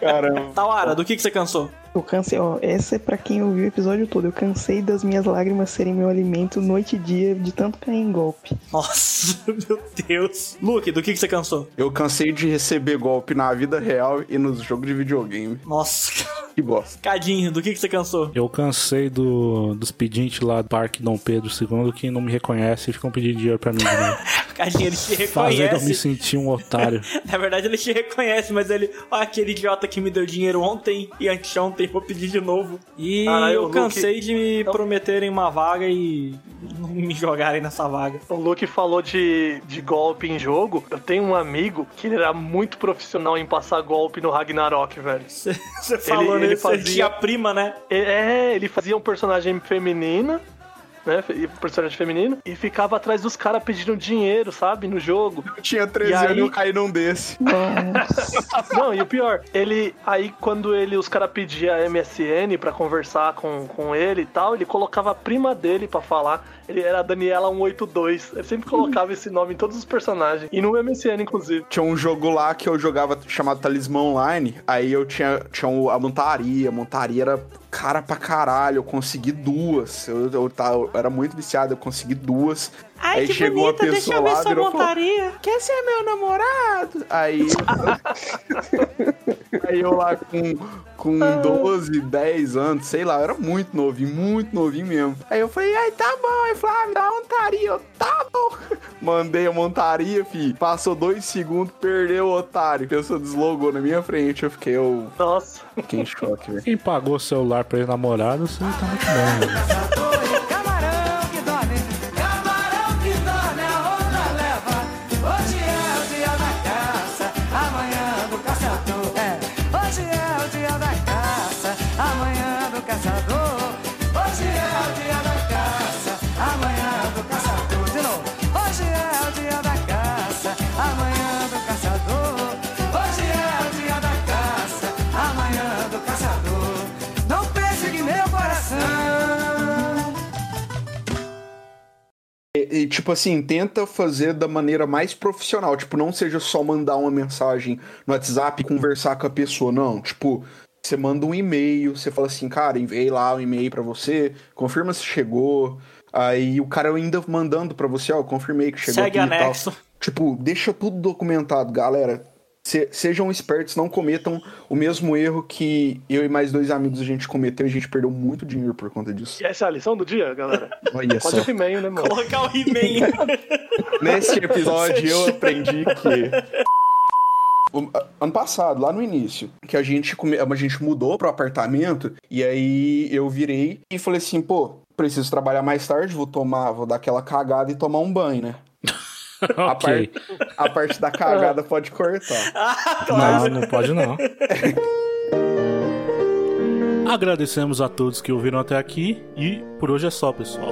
Caramba. Tawara, do que, que você cansou? Eu cansei, ó, essa é pra quem ouviu o episódio todo. Eu cansei das minhas lágrimas serem meu alimento noite e dia de tanto cair em golpe. Nossa, meu Deus. Luke, do que, que você cansou? Eu cansei de receber golpe na vida real e nos jogos de videogame. Nossa. Que bosta. Cadinho, do que, que você cansou? Eu cansei do, dos pedintes lá do Parque Dom Pedro II que não me reconhecem e ficam pedindo dinheiro pra mim novo. Cadinho, ele te Fazendo eu me reconhece. sentir um otário. Na verdade, ele te reconhece, mas ele. Ó, aquele idiota que me deu dinheiro ontem e anteontem, vou pedir de novo. E Caralho, eu o Luke- cansei de me prometerem uma vaga e não me jogarem nessa vaga. O Luke falou de, de golpe em jogo. Eu tenho um amigo que ele era muito profissional em passar golpe no Ragnarok, velho. Você falou, ele Você fazia- tinha prima, né? É, ele fazia um personagem feminina, né? fe- Personagem feminino, e ficava atrás dos caras pedindo dinheiro, sabe? No jogo. Eu tinha 13 E aí- anos e eu caí num desse. Não, e o pior, ele. Aí quando ele, os caras pediam MSN pra conversar com, com ele e tal, ele colocava a prima dele pra falar. Ele era Daniela 182. Ele sempre colocava esse nome em todos os personagens. E no MSN, inclusive. Tinha um jogo lá que eu jogava chamado Talismã Online. Aí eu tinha, tinha a montaria. A montaria era cara pra caralho. Eu consegui duas. Eu, eu, tava- eu era muito viciado, eu consegui duas. Aí chegou uma pessoa lá, virou e falou, Quer ser meu namorado? Aí. aí eu lá com, com 12, 10 anos, sei lá, eu era muito novinho, muito novinho mesmo. Aí eu falei, ai, tá bom. Aí falou, ah, me dá uma montaria. Eu, tá bom. Mandei a montaria, fi. Passou dois segundos, perdeu o otário. A pessoa deslogou na minha frente. Eu fiquei, eu Nossa. fiquei em choque, velho. Quem pagou o celular pra ex-namorado, você tá muito bem, velho. E, e, tipo assim, tenta fazer da maneira mais profissional. Tipo, não seja só mandar uma mensagem no WhatsApp e conversar com a pessoa, não. Tipo, você manda um e-mail, você fala assim, cara, enviei lá um e-mail pra você, confirma se chegou. Aí o cara ainda mandando pra você, ó, confirmei que chegou Segue aqui e tal. anexo. Tipo, deixa tudo documentado, galera. Se- sejam espertos, não cometam o mesmo erro que eu e mais dois amigos a gente cometeu e a gente perdeu muito dinheiro por conta disso. E essa é a lição do dia, galera? Olha Pode só. o He-Man, né, mano? Colocar o He-Man. Nesse episódio eu aprendi que. Ano passado, lá no início, que a gente, come- a gente mudou pro apartamento, e aí eu virei e falei assim, pô, preciso trabalhar mais tarde, vou tomar, vou dar aquela cagada e tomar um banho, né? A, ok. par- a parte da cagada pode cortar. Não, não pode não. Agradecemos a todos que ouviram até aqui e por hoje é só, pessoal.